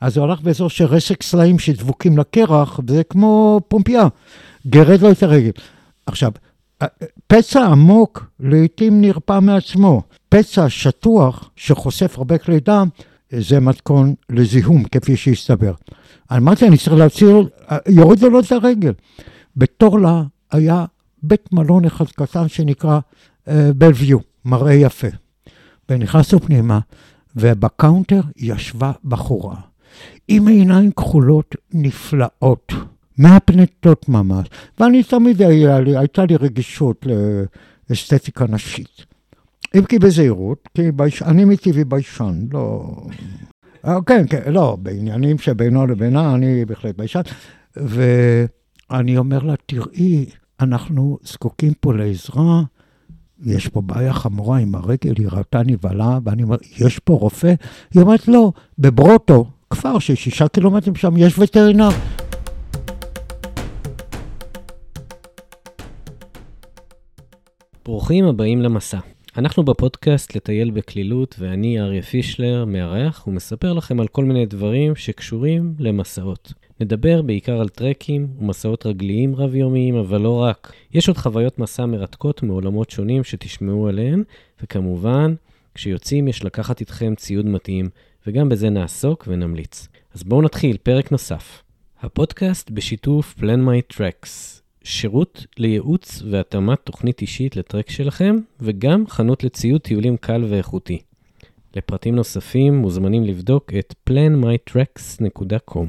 אז הוא הלך באזור של רסק סלעים שדבוקים לקרח, וזה כמו פומפייה, גרד לו את הרגל. עכשיו, פצע עמוק לעתים נרפא מעצמו. פצע שטוח שחושף הרבה כלי דם, זה מתכון לזיהום, כפי שהסתבר. אמרתי, אני צריך להצהיר, יורידו לו את הרגל. בתורלה היה בית מלון אחד קטן שנקרא בלוויו, uh, מראה יפה. ונכנסנו פנימה, ובקאונטר ישבה בחורה, עם עיניים כחולות נפלאות, מהפנטות ממש. ואני תמיד היה לי, הייתה לי רגישות לאסתטיקה נשית. אם כי בזהירות, כי ביש... אני מטבעי ביישן, לא... אה, כן, כן, לא, בעניינים שבינו לבינה אני בהחלט ביישן. ואני אומר לה, תראי, אנחנו זקוקים פה לעזרה, יש פה בעיה חמורה עם הרגל, היא ראתה נבהלה, ואני אומר, יש פה רופא? היא אומרת, לא, בברוטו, כפר של שישה קילומטרים שם, יש וטרינר. ברוכים הבאים למסע. אנחנו בפודקאסט לטייל בקלילות, ואני אריה פישלר, מארח, ומספר לכם על כל מיני דברים שקשורים למסעות. נדבר בעיקר על טרקים ומסעות רגליים רב-יומיים, אבל לא רק. יש עוד חוויות מסע מרתקות מעולמות שונים שתשמעו עליהן, וכמובן, כשיוצאים יש לקחת איתכם ציוד מתאים, וגם בזה נעסוק ונמליץ. אז בואו נתחיל, פרק נוסף. הפודקאסט בשיתוף Plan My Tracks, שירות לייעוץ והתאמת תוכנית אישית לטרק שלכם, וגם חנות לציוד טיולים קל ואיכותי. לפרטים נוספים מוזמנים לבדוק את planmytracks.com.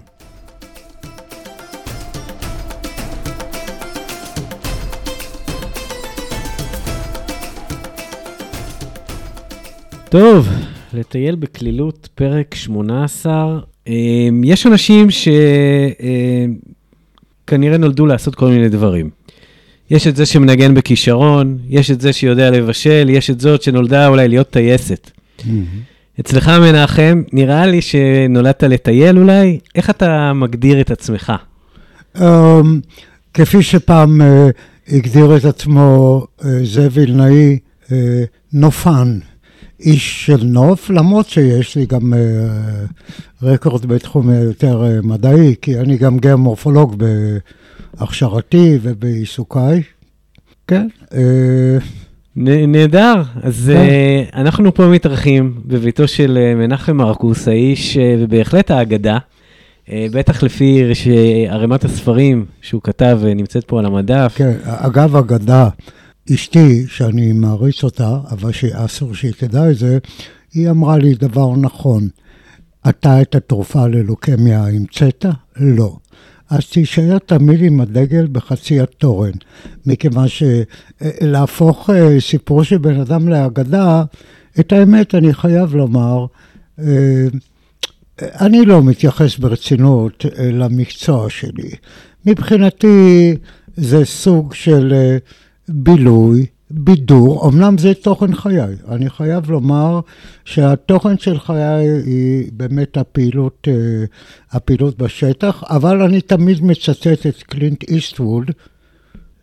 טוב, לטייל בקלילות, פרק 18. אמ, יש אנשים שכנראה נולדו לעשות כל מיני דברים. יש את זה שמנגן בכישרון, יש את זה שיודע לבשל, יש את זאת שנולדה אולי להיות טייסת. אצלך, מנחם, נראה לי שנולדת לטייל אולי, איך אתה מגדיר את עצמך? Um, כפי שפעם uh, הגדיר את עצמו uh, זאב וילנאי, uh, נופן. איש של נוף, למרות שיש לי גם uh, רקורד בתחום יותר uh, מדעי, כי אני גם גיאומורפולוג בהכשרתי ובעיסוקיי. כן. נהדר, אז uh, אנחנו פה מתארחים בביתו של מנחם מרקוס, האיש ובהחלט האגדה, בטח לפי ערימת הספרים שהוא כתב ונמצאת פה על המדף. כן, אגב, אגדה. אשתי, שאני מעריץ אותה, אבל שאסור שהיא תדע את זה, היא אמרה לי דבר נכון. אתה את התרופה ללוקמיה המצאת? לא. אז תישאר תמיד עם הדגל בחצי התורן, מכיוון שלהפוך אה, סיפור של בן אדם לאגדה, את האמת אני חייב לומר, אה, אני לא מתייחס ברצינות אה, למקצוע שלי. מבחינתי זה סוג של בילוי, בידור, אמנם זה תוכן חיי. אני חייב לומר שהתוכן של חיי היא באמת הפעילות, אה, הפעילות בשטח, אבל אני תמיד מצטט את קלינט איסטווד,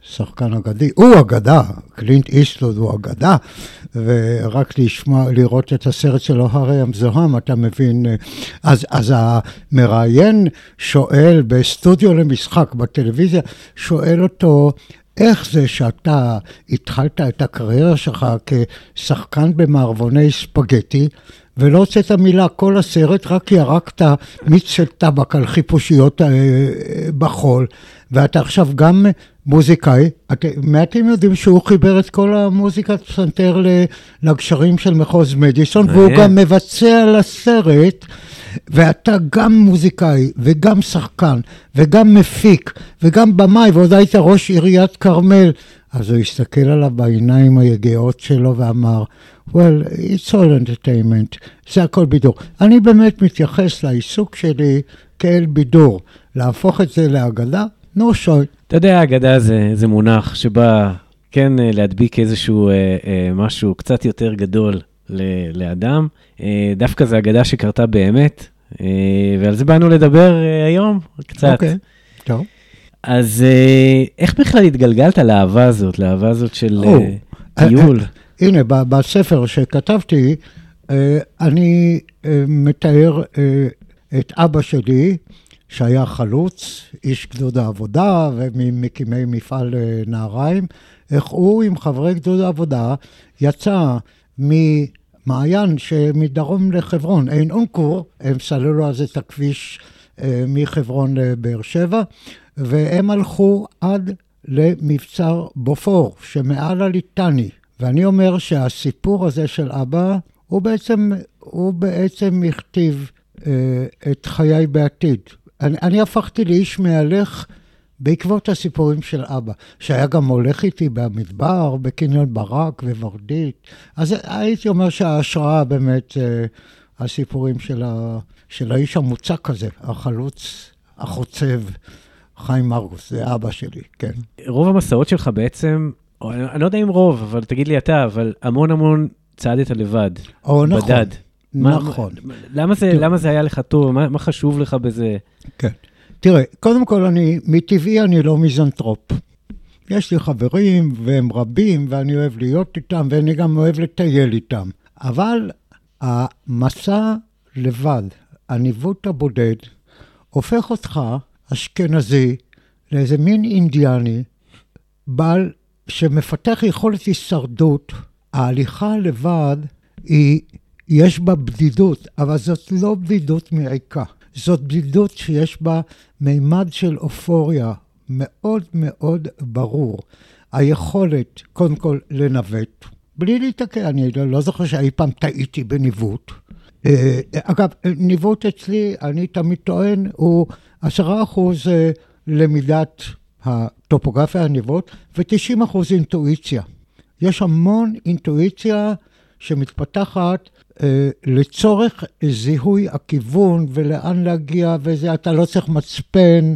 שחקן אגדי, הוא אגדה, קלינט איסטווד הוא אגדה, ורק לשמוע, לראות את הסרט שלו, הרי המזוהם, אתה מבין, אה, אז, אז המראיין שואל בסטודיו למשחק בטלוויזיה, שואל אותו, איך זה שאתה התחלת את הקריירה שלך כשחקן במערבוני ספגטי, ולא הוצאת מילה כל הסרט, רק ירקת מיץ של טבק על חיפושיות אה, בחול, ואתה עכשיו גם מוזיקאי, את, מעטים יודעים שהוא חיבר את כל המוזיקת פסנתר לגשרים של מחוז מדיסון, והוא גם מבצע לסרט. ואתה גם מוזיקאי, וגם שחקן, וגם מפיק, וגם במאי, ועוד היית ראש עיריית כרמל. אז הוא הסתכל עליו בעיניים היגעות שלו ואמר, well, it's all entertainment, זה הכל בידור. אני באמת מתייחס לעיסוק שלי כאל בידור. להפוך את זה לאגדה? no shot. אתה יודע, אגדה זה, זה מונח שבא, כן, להדביק איזשהו אה, אה, משהו קצת יותר גדול לאדם. אה, דווקא זו אגדה שקרתה באמת, אה, ועל זה באנו לדבר אה, היום קצת. אוקיי, טוב. אז איך בכלל התגלגלת לאהבה הזאת, לאהבה הזאת של טיול? הנה, בספר שכתבתי, אני מתאר את אבא שלי, שהיה חלוץ, איש גדוד העבודה וממקימי מפעל נהריים, איך הוא עם חברי גדוד העבודה יצא ממעיין שמדרום לחברון, עין אונקור, הם סללו אז את הכביש אה, מחברון לבאר שבע, והם הלכו עד למבצר בופור, שמעל הליטני. ואני אומר שהסיפור הזה של אבא, הוא בעצם, הוא בעצם הכתיב אה, את חיי בעתיד. אני, אני הפכתי לאיש מהלך בעקבות הסיפורים של אבא, שהיה גם הולך איתי במדבר, בקניון ברק וורדית. אז הייתי אומר שההשראה באמת, אה, הסיפורים של, ה, של האיש המוצק הזה, החלוץ, החוצב, חיים מרגוס, זה אבא שלי, כן. רוב המסעות שלך בעצם, אני לא יודע אם רוב, אבל תגיד לי אתה, אבל המון המון צעדת לבד. או נכון. בדד. נכון. מה, למה, זה, למה זה היה לך טוב? מה, מה חשוב לך בזה? כן. תראה, קודם כל, אני, מטבעי אני לא מיזנטרופ. יש לי חברים, והם רבים, ואני אוהב להיות איתם, ואני גם אוהב לטייל איתם. אבל המסע לבד, הניווט הבודד, הופך אותך, אשכנזי, לאיזה מין אינדיאני, בעל שמפתח יכולת הישרדות. ההליכה לבד היא, יש בה בדידות, אבל זאת לא בדידות מעיקה. זאת בדידות שיש בה מימד של אופוריה מאוד מאוד ברור. היכולת, קודם כל, לנווט, בלי להתקע, אני לא, זוכר שאי פעם טעיתי בניווט. אה, אגב, ניווט אצלי, אני תמיד טוען, הוא עשרה אחוז אה, למידת הטופוגרפיה הניווט ו-90 אחוז אינטואיציה. יש המון אינטואיציה שמתפתחת לצורך זיהוי הכיוון ולאן להגיע וזה, אתה לא צריך מצפן,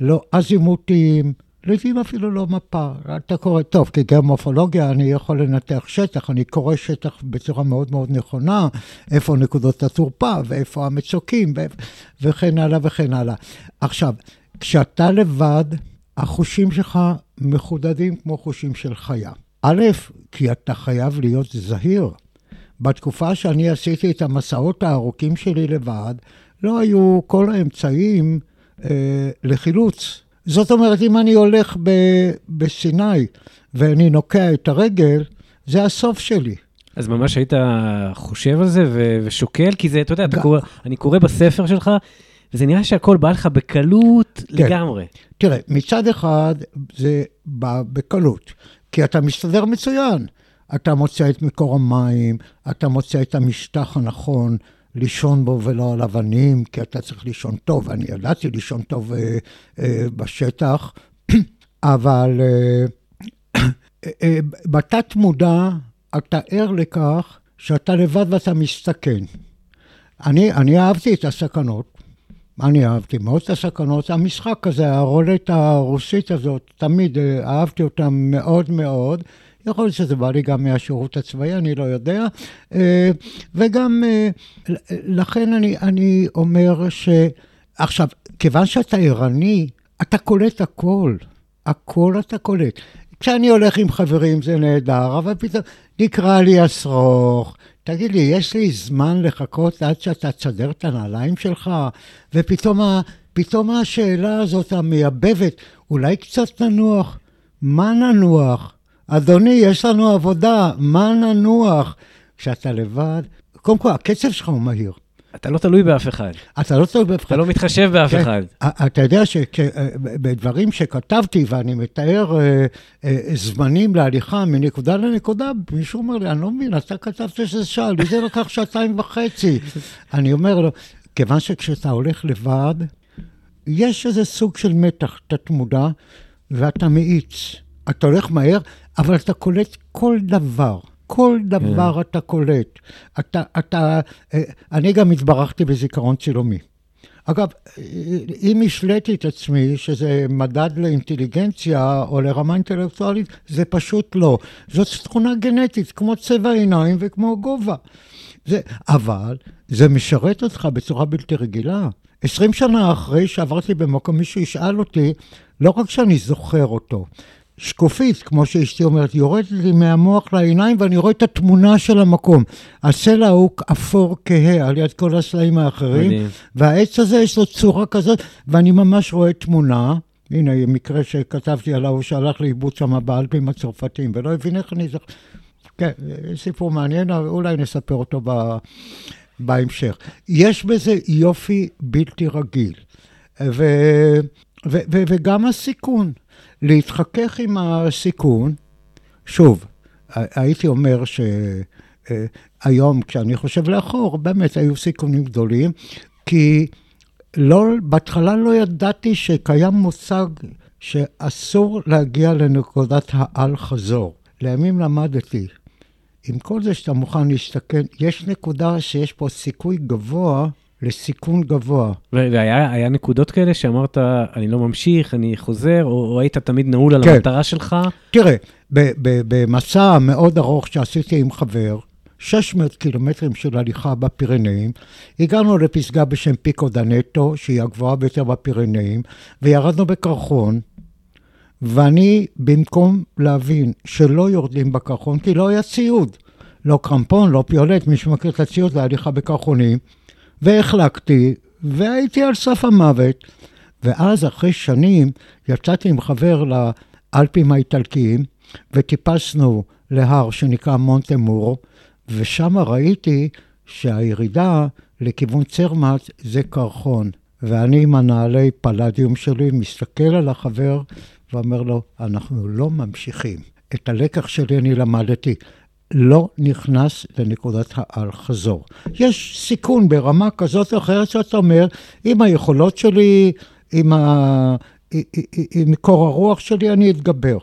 לא אזימוטים, לעתים אפילו לא מפה. אתה קורא, טוב, כגרמופולוגיה אני יכול לנתח שטח, אני קורא שטח בצורה מאוד מאוד נכונה, איפה נקודות התורפה ואיפה המצוקים וכן הלאה וכן הלאה. עכשיו, כשאתה לבד, החושים שלך מחודדים כמו חושים של חיה. א', כי אתה חייב להיות זהיר. בתקופה שאני עשיתי את המסעות הארוכים שלי לבד, לא היו כל האמצעים אה, לחילוץ. זאת אומרת, אם אני הולך ב- בסיני ואני נוקע את הרגל, זה הסוף שלי. אז ממש היית חושב על זה ו- ושוקל? כי זה, אתה יודע, אתה קורא, אני קורא בספר שלך, וזה נראה שהכל בא לך בקלות כן. לגמרי. תראה, מצד אחד זה בא בקלות, כי אתה מסתדר מצוין. אתה מוצא את מקור המים, אתה מוצא את המשטח הנכון לישון בו ולא על אבנים, כי אתה צריך לישון טוב. אני ידעתי לישון טוב אה, אה, בשטח, אבל אה, אה, אה, בתת מודע אתה ער לכך שאתה לבד ואתה מסתכן. אני, אני אהבתי את הסכנות, אני אהבתי מאוד את הסכנות. המשחק הזה, הרולט הרוסית הזאת, תמיד אה, אהבתי אותה מאוד מאוד. יכול להיות שזה בא לי גם מהשירות הצבאי, אני לא יודע. אה, וגם, אה, לכן אני, אני אומר ש... עכשיו, כיוון שאתה ערני, אתה קולט הכל. הכל אתה קולט. כשאני הולך עם חברים זה נהדר, אבל פתאום נקרא לי השרוך, תגיד לי, יש לי זמן לחכות עד שאתה תסדר את הנעליים שלך? ופתאום פתאום השאלה הזאת המייבבת, אולי קצת ננוח? מה ננוח? אדוני, יש לנו עבודה, מה ננוח? כשאתה לבד, קודם כל, הקצב שלך הוא מהיר. אתה לא תלוי באף אחד. אתה לא תלוי באף אחד. אתה לא מתחשב באף כן, אחד. אתה יודע שבדברים שכתבתי, ואני מתאר אה, אה, זמנים להליכה מנקודה לנקודה, מישהו אומר לי, אני לא מבין, אתה כתבת שזה שעה, לי זה לקח שעתיים וחצי. אני אומר לו, כיוון שכשאתה הולך לבד, יש איזה סוג של מתח תת-מודע, ואתה מאיץ. אתה הולך מהר, אבל אתה קולט כל דבר. כל דבר yeah. אתה קולט. אתה, אתה, אה, אני גם התברכתי בזיכרון צילומי. אגב, אם השליתי את עצמי שזה מדד לאינטליגנציה או לרמה אינטלקטואלית, זה פשוט לא. זאת תכונה גנטית, כמו צבע עיניים וכמו גובה. זה, אבל זה משרת אותך בצורה בלתי רגילה. עשרים שנה אחרי שעברתי במקום, מישהו ישאל אותי, לא רק שאני זוכר אותו, שקופית, כמו שאשתי אומרת, יורדת לי מהמוח לעיניים ואני רואה את התמונה של המקום. הסלע הוא אפור כהה על יד כל הסלעים האחרים, מדהים. והעץ הזה יש לו צורה כזאת, ואני ממש רואה תמונה. הנה, מקרה שכתבתי עליו, שהלך לאיבוד שם באלפים הצרפתיים, ולא הבין איך אני זוכר. כן, סיפור מעניין, אולי נספר אותו ב... בהמשך. יש בזה יופי בלתי רגיל. ו... ו... ו... וגם הסיכון. להתחכך עם הסיכון, שוב, הייתי אומר שהיום, כשאני חושב לאחור, באמת היו סיכונים גדולים, כי לא, בהתחלה לא ידעתי שקיים מושג שאסור להגיע לנקודת האל-חזור. לימים למדתי, עם כל זה שאתה מוכן להסתכן, יש נקודה שיש פה סיכוי גבוה לסיכון גבוה. והיה נקודות כאלה שאמרת, אני לא ממשיך, אני חוזר, או, או היית תמיד נעול על כן. המטרה שלך? תראה, במסע מאוד ארוך שעשיתי עם חבר, 600 קילומטרים של הליכה בפירנאים, הגענו לפסגה בשם פיקו דנטו, שהיא הגבוהה ביותר בפירנאים, וירדנו בקרחון, ואני, במקום להבין שלא יורדים בקרחון, כי לא היה ציוד, לא קרמפון, לא פיולט, מי שמכיר את הציוד להליכה בקרחונים, והחלקתי, והייתי על סף המוות. ואז, אחרי שנים, יצאתי עם חבר לאלפים האיטלקיים, וטיפסנו להר שנקרא מונטמור, ושם ראיתי שהירידה לכיוון צרמט זה קרחון. ואני עם הנעלי פלדיום שלי מסתכל על החבר ואומר לו, אנחנו לא ממשיכים. את הלקח שלי אני למדתי. לא נכנס לנקודת האל-חזור. יש סיכון ברמה כזאת או אחרת שאתה אומר, עם היכולות שלי, עם, ה... עם קור הרוח שלי, אני אתגבר.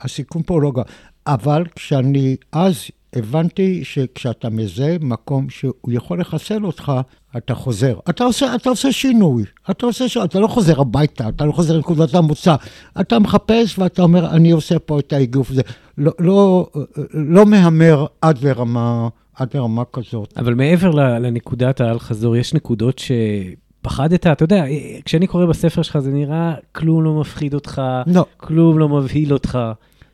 הסיכון פה לא גר. אבל כשאני אז הבנתי שכשאתה מזהה מקום שהוא יכול לחסל אותך, אתה חוזר. אתה עושה, אתה עושה שינוי. אתה עושה שינוי. אתה לא חוזר הביתה, אתה לא חוזר לנקודת המוצא. אתה מחפש ואתה אומר, אני עושה פה את האיגוף הזה. לא, לא, לא מהמר עד לרמה, עד לרמה כזאת. אבל מעבר לנקודת האל-חזור, יש נקודות ש... פחדת? אתה יודע, כשאני קורא בספר שלך זה נראה כלום לא מפחיד אותך, לא. כלום לא מבהיל אותך.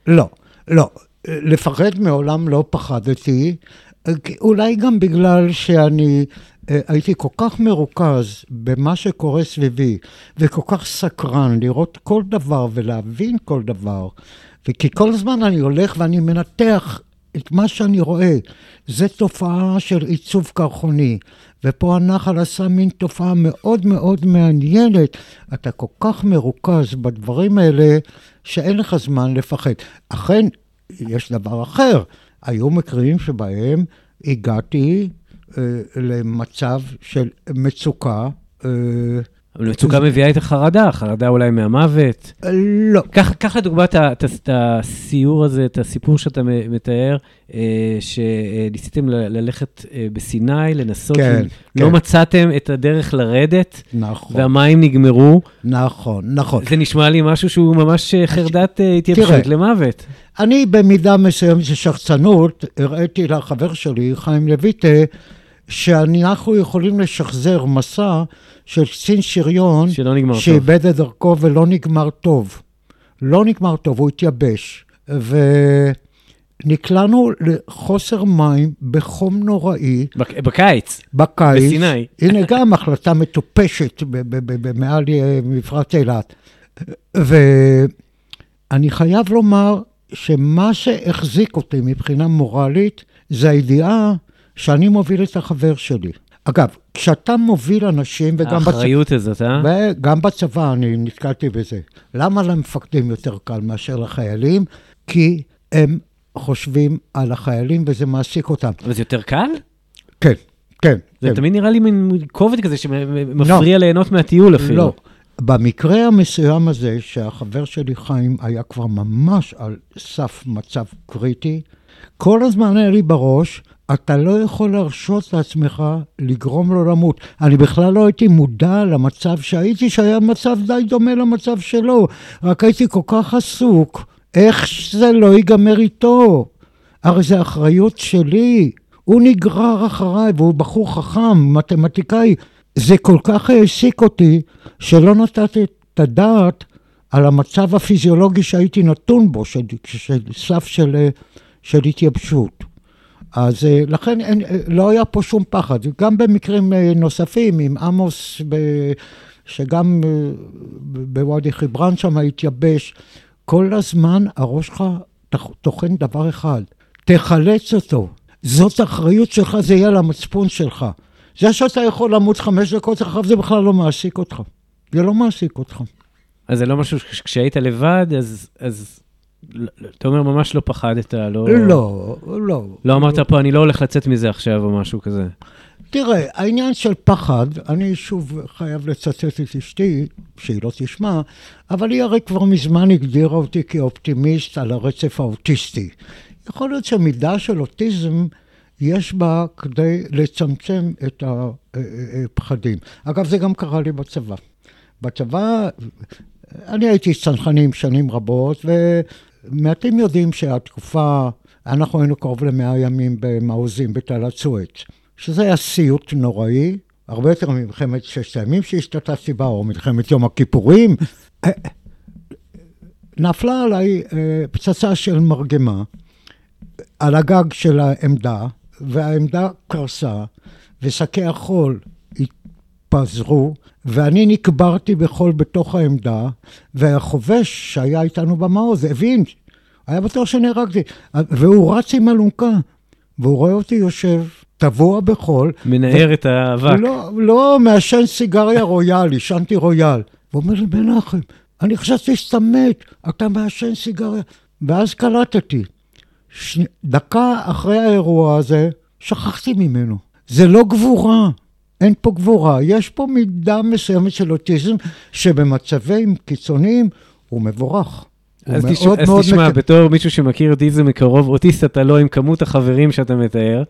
לא, לא. לפחד מעולם לא פחדתי, אולי גם בגלל שאני הייתי כל כך מרוכז במה שקורה סביבי, וכל כך סקרן לראות כל דבר ולהבין כל דבר, וכי כל הזמן אני הולך ואני מנתח את מה שאני רואה. זה תופעה של עיצוב קרחוני, ופה הנחל עשה מין תופעה מאוד מאוד מעניינת. אתה כל כך מרוכז בדברים האלה, שאין לך זמן לפחד. אכן, יש דבר אחר. היו מקרים שבהם הגעתי אה, למצב של מצוקה. אה, אבל מצוקה. מביאה את החרדה, חרדה אולי מהמוות. לא. קח, לדוגמה את הסיור הזה, את הסיפור שאתה מתאר, אה, שניסיתם ללכת אה, בסיני, לנסות, כן, לא כן. מצאתם את הדרך לרדת, נכון. והמים נגמרו. נכון, נכון. זה נשמע לי משהו שהוא ממש חרדת התייבשות למוות. אני במידה מסוימת של שחצנות, הראיתי לחבר שלי, חיים לויטה, שאנחנו יכולים לשחזר מסע של קצין שריון, שאיבד את דרכו ולא נגמר טוב. לא נגמר טוב, הוא התייבש. ונקלענו לחוסר מים בחום נוראי. בקיץ. בקיץ. בסיני. הנה גם החלטה מטופשת מעל מפרץ אילת. ואני חייב לומר שמה שהחזיק אותי מבחינה מורלית, זה הידיעה שאני מוביל את החבר שלי. אגב, כשאתה מוביל אנשים, וגם בצבא... האחריות הזאת, אה? וגם בצבא אני נתקלתי בזה. למה למפקדים יותר קל מאשר לחיילים? כי הם חושבים על החיילים וזה מעסיק אותם. אבל זה יותר קל? כן, כן. זה כן. תמיד נראה לי מין כובד כזה שמפריע לא, ליהנות מהטיול אפילו. לא. במקרה המסוים הזה, שהחבר שלי חיים היה כבר ממש על סף מצב קריטי, כל הזמן היה לי בראש, אתה לא יכול להרשות לעצמך לגרום לו למות. אני בכלל לא הייתי מודע למצב שהייתי, שהיה מצב די דומה למצב שלו, רק הייתי כל כך עסוק, איך שזה לא ייגמר איתו. הרי זו אחריות שלי. הוא נגרר אחריי, והוא בחור חכם, מתמטיקאי. זה כל כך העסיק אותי, שלא נתתי את הדעת על המצב הפיזיולוגי שהייתי נתון בו, של, של סף של, אה, של התייבשות. אז אה, לכן אין, לא היה פה שום פחד. גם במקרים נוספים, עם עמוס, ב, שגם בוואדי חיברן שם התייבש, כל הזמן הראש שלך טוחן דבר אחד, תחלץ אותו. זאת אחריות שלך, זה יהיה למצפון שלך. זה שאתה יכול למות חמש דקות אחריו, זה בכלל לא מעסיק אותך. זה לא מעסיק אותך. אז זה לא משהו, כשהיית לבד, אז, אז אתה אומר, ממש לא פחדת, לא... לא, לא. לא אמרת פה, אני לא הולך לצאת מזה עכשיו, או משהו כזה. תראה, העניין של פחד, אני שוב חייב לצטט את אשתי, שהיא לא תשמע, אבל היא הרי כבר מזמן הגדירה אותי כאופטימיסט על הרצף האוטיסטי. יכול להיות שמידה של אוטיזם יש בה כדי לצמצם את הפחדים. אגב, זה גם קרה לי בצבא. בצבא, אני הייתי צנחנים שנים רבות, ומעטים יודעים שהתקופה, אנחנו היינו קרוב למאה ימים במעוזים בתעלת סואץ, שזה היה סיוט נוראי, הרבה יותר ממלחמת ששת הימים שהשתתפתי בה, או מלחמת יום הכיפורים. נפלה עליי אה, פצצה של מרגמה על הגג של העמדה, והעמדה קרסה, ושקי החול התפזרו, ואני נקברתי בחול בתוך העמדה, והחובש שהיה איתנו במעוז הבין, היה בטוח שנהרגתי, והוא רץ עם אלונקה, והוא רואה אותי יושב, טבוע בחול. מנער ו... את האבק. לא, לא, מעשן סיגריה רויאל, עישנתי רויאל. והוא אומר לי, מנחם, אני חשבתי שאתה מת, אתה מעשן סיגריה. ואז קלטתי, ש... דקה אחרי האירוע הזה, שכחתי ממנו. זה לא גבורה, אין פה גבורה. יש פה מידה מסוימת של אוטיזם, שבמצבים קיצוניים הוא מבורך. אז, תש... אז תשמע, מק... בתור מישהו שמכיר אוטיזם מקרוב, אוטיסט אתה לא עם כמות החברים שאתה מתאר.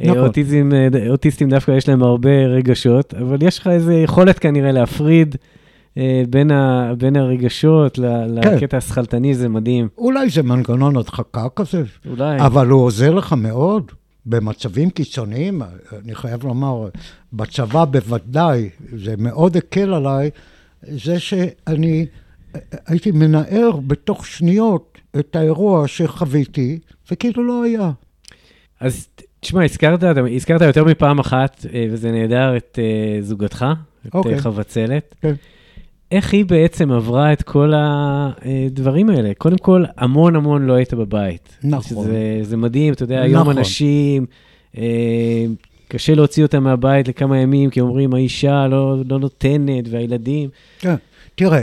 אה, נכון. אוטיזם, אה, אוטיסטים דווקא יש להם הרבה רגשות, אבל יש לך איזו יכולת כנראה להפריד בין, ה, בין הרגשות כן. לקטע השכלתני, זה מדהים. אולי זה מנגנון הדחקה כזה. אולי. אבל הוא עוזר לך מאוד. במצבים קיצוניים, אני חייב לומר, בצבא בוודאי, זה מאוד הקל עליי, זה שאני הייתי מנער בתוך שניות את האירוע שחוויתי, וכאילו לא היה. אז תשמע, הזכרת, הזכרת יותר מפעם אחת, אה, וזה נהדר, את uh, זוגתך, את okay. אוקיי. חבצלת. Okay. איך היא בעצם עברה את כל הדברים האלה? קודם כל, המון המון לא היית בבית. נכון. שזה, זה מדהים, אתה יודע, היום נכון. אנשים, אה, קשה להוציא אותם מהבית לכמה ימים, כי אומרים, האישה לא, לא נותנת, והילדים. כן, תראה,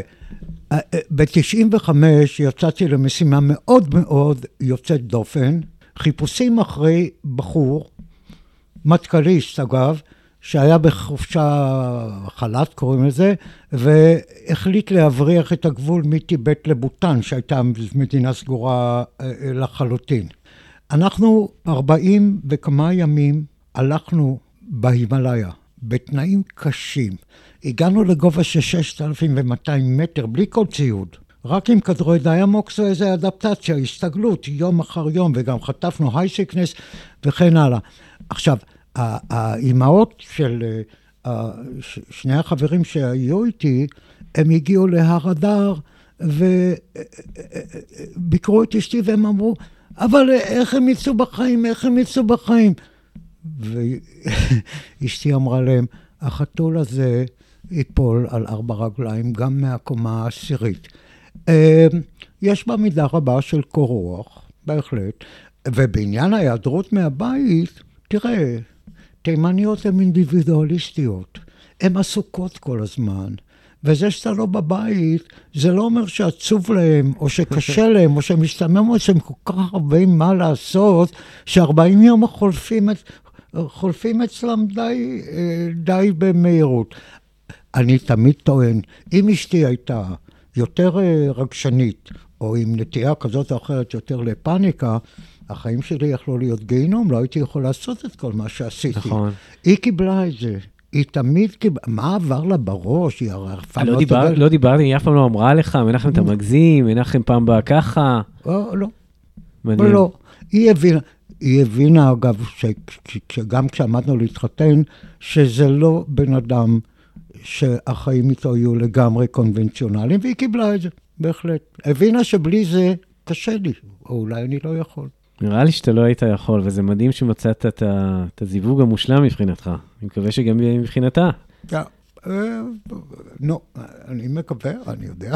אה, אה, ב-95 יצאתי למשימה מאוד מאוד יוצאת דופן, חיפושים אחרי בחור, מטכ"ליסט אגב, שהיה בחופשה חל"ת, קוראים לזה, והחליט להבריח את הגבול מטיבט לבוטן, שהייתה מדינה סגורה אה, לחלוטין. אנחנו 40 וכמה ימים הלכנו בהימאליה, בתנאים קשים. הגענו לגובה של 6,200 מטר, בלי כל ציוד. רק עם כדורי דיאמוקס ואיזה אדפטציה, הסתגלות, יום אחר יום, וגם חטפנו הייסיקנס וכן הלאה. עכשיו, האימהות של אה, שני החברים שהיו איתי, הם הגיעו להר אדר וביקרו את אשתי והם אמרו, אבל איך הם יצאו בחיים, איך הם יצאו בחיים? ואשתי אמרה להם, החתול הזה ייפול על ארבע רגליים גם מהקומה העשירית. אה, יש בה מידה רבה של קור רוח, בהחלט, ובעניין ההיעדרות מהבית, תראה, תימניות הן אינדיבידואליסטיות, הן עסוקות כל הזמן. וזה שאתה לא בבית, זה לא אומר שעצוב להם, או שקשה להם, או שמשתמם, או שהם כל כך הרבה מה לעשות, שארבעים יום חולפים, חולפים אצלם די, די במהירות. אני תמיד טוען, אם אשתי הייתה יותר רגשנית, או עם נטייה כזאת או אחרת יותר לפאניקה, החיים שלי יכלו להיות גיהינום, לא הייתי יכול לעשות את כל מה שעשיתי. נכון. היא קיבלה את זה. היא תמיד קיבלה, מה עבר לה בראש? היא הרי אף פעם לא, לא דיבר, לא דיברתי, היא אף פעם לא אמרה לך, מנחם, אתה מגזים, מנחם פעם בא ככה. לא, לא. מעניין. לא, היא הבינה, היא הבינה, אגב, שגם כשעמדנו להתחתן, שזה לא בן אדם שהחיים איתו יהיו לגמרי קונבנציונליים, והיא קיבלה את זה. בהחלט. הבינה שבלי זה קשה לי, או אולי אני לא יכול. נראה לי שאתה לא היית יכול, וזה מדהים שמצאת את, ה, את הזיווג המושלם מבחינתך. אני מקווה שגם מבחינתה. אה, נו, אני מקווה, אני יודע.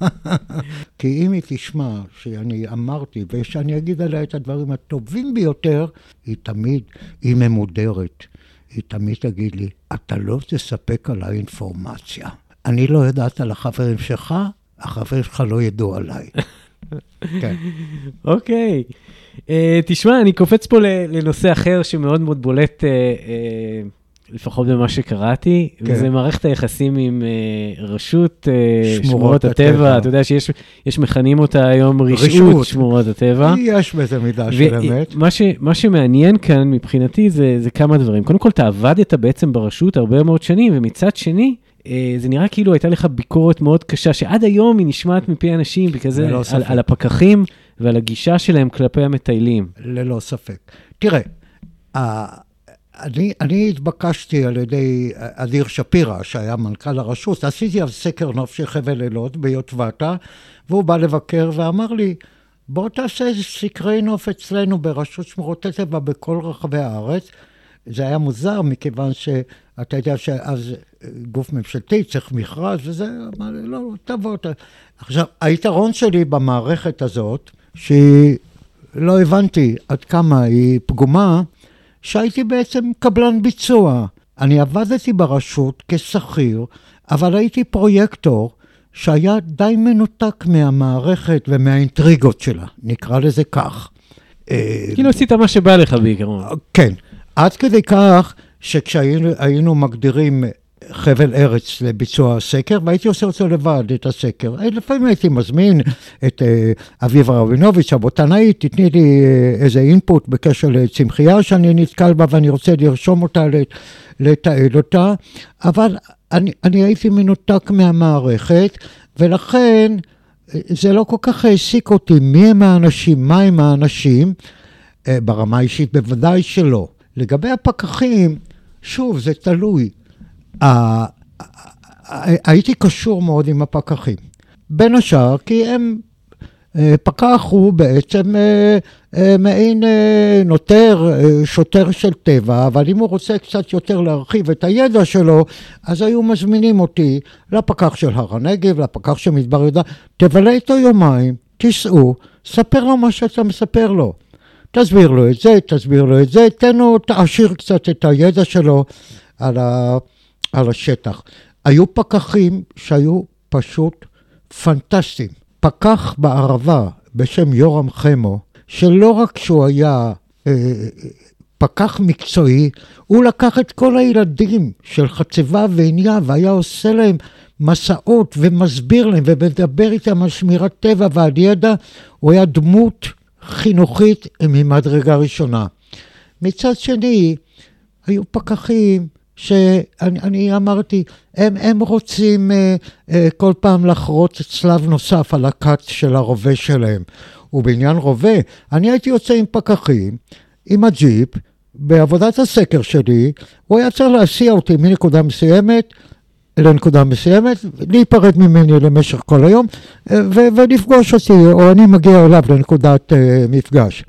כי אם היא תשמע שאני אמרתי, ושאני אגיד עליה את הדברים הטובים ביותר, היא תמיד, היא ממודרת. היא תמיד תגיד לי, אתה לא תספק עליי אינפורמציה. אני לא יודעת על החברים שלך, החברים שלך לא ידעו עליי. כן. אוקיי. אה, תשמע, אני קופץ פה לנושא אחר שמאוד מאוד בולט. אה, לפחות במה שקראתי, כן. וזה מערכת היחסים עם uh, רשות uh, שמורות, שמורות הטבע. הטבע. אתה יודע שיש מכנים אותה היום רשות שמורות הטבע. יש בזה מידה של אמת. מה, ש, מה שמעניין כאן מבחינתי זה, זה כמה דברים. קודם כל, אתה עבדת בעצם ברשות הרבה מאוד שנים, ומצד שני, זה נראה כאילו הייתה לך ביקורת מאוד קשה, שעד היום היא נשמעת מפי אנשים, בכזה, על, על הפקחים ועל הגישה שלהם כלפי המטיילים. ללא ספק. תראה, אני, אני התבקשתי על ידי אדיר שפירא, שהיה מנכ"ל הרשות, עשיתי על סקר נוף של חבל אילות ביוטבתה, והוא בא לבקר ואמר לי, בוא תעשה סקרי נוף אצלנו ברשות שמורות הטבע בכל רחבי הארץ. זה היה מוזר, מכיוון שאתה יודע שאז גוף ממשלתי צריך מכרז וזה, אמר לי, לא, תבוא. ת... עכשיו, היתרון שלי במערכת הזאת, שהיא, לא הבנתי עד כמה היא פגומה, שהייתי בעצם קבלן ביצוע. אני עבדתי ברשות כשכיר, אבל הייתי פרויקטור שהיה די מנותק מהמערכת ומהאינטריגות שלה, נקרא לזה כך. כאילו עשית מה שבא לך בעיקרון. כן, עד כדי כך שכשהיינו מגדירים חבל ארץ לביצוע הסקר, והייתי עושה אותו לבד, את הסקר. לפעמים הייתי מזמין את uh, אביבה רבינוביץ', הבוטנאית, תתני לי uh, איזה אינפוט בקשר לצמחייה שאני נתקל בה ואני רוצה לרשום אותה, לתעד אותה, אבל אני, אני הייתי מנותק מהמערכת, ולכן אה, זה לא כל כך העסיק אותי מי הם האנשים, מה הם האנשים, ברמה האישית בוודאי שלא. לגבי הפקחים, שוב, זה תלוי. הייתי קשור מאוד עם הפקחים. בין השאר, כי הם, אה, פקח הוא בעצם אה, אה, מעין נוטר, שוטר של טבע, אבל אם הוא רוצה קצת יותר להרחיב את הידע שלו, אז היו מזמינים אותי לפקח של הר הנגב, לפקח של מדבר יהודה, תבלה איתו יומיים, תיסעו, ספר לו מה שאתה מספר לו. תסביר לו את זה, תסביר לו את זה, תן לו, תעשיר קצת את הידע שלו על ה... על השטח. היו פקחים שהיו פשוט פנטסטיים. פקח בערבה בשם יורם חמו, שלא רק שהוא היה אה, פקח מקצועי, הוא לקח את כל הילדים של חצבה ועניין והיה עושה להם מסעות ומסביר להם ומדבר איתם על שמירת טבע ועל ידע, הוא היה דמות חינוכית ממדרגה ראשונה. מצד שני, היו פקחים שאני אמרתי, הם, הם רוצים uh, uh, כל פעם לחרוץ צלב נוסף על הכת של הרובה שלהם. ובעניין רובה, אני הייתי יוצא עם פקחים, עם הג'יפ, בעבודת הסקר שלי, הוא היה צריך להסיע אותי מנקודה מסוימת לנקודה מסוימת, להיפרד ממני למשך כל היום, uh, ולפגוש אותי, או אני מגיע אליו לנקודת uh, מפגש.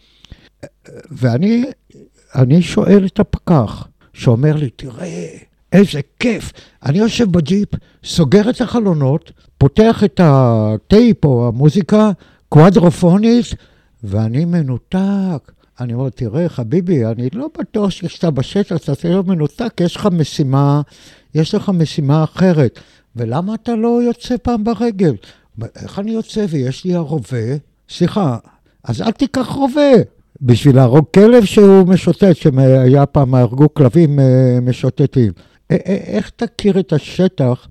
ואני שואל את הפקח, שאומר לי, תראה, איזה כיף. אני יושב בג'יפ, סוגר את החלונות, פותח את הטייפ או המוזיקה קוואדרופונית, ואני מנותק. אני אומר, תראה, חביבי, אני לא בטוח שכשאתה בשטח אתה תהיה מנותק, יש לך משימה, יש לך משימה אחרת. ולמה אתה לא יוצא פעם ברגל? איך אני יוצא ויש לי הרובה? סליחה, אז אל תיקח רובה. בשביל להרוג כלב שהוא משוטט, שהיה פעם הרגו כלבים אה, משוטטים. איך תכיר את השטח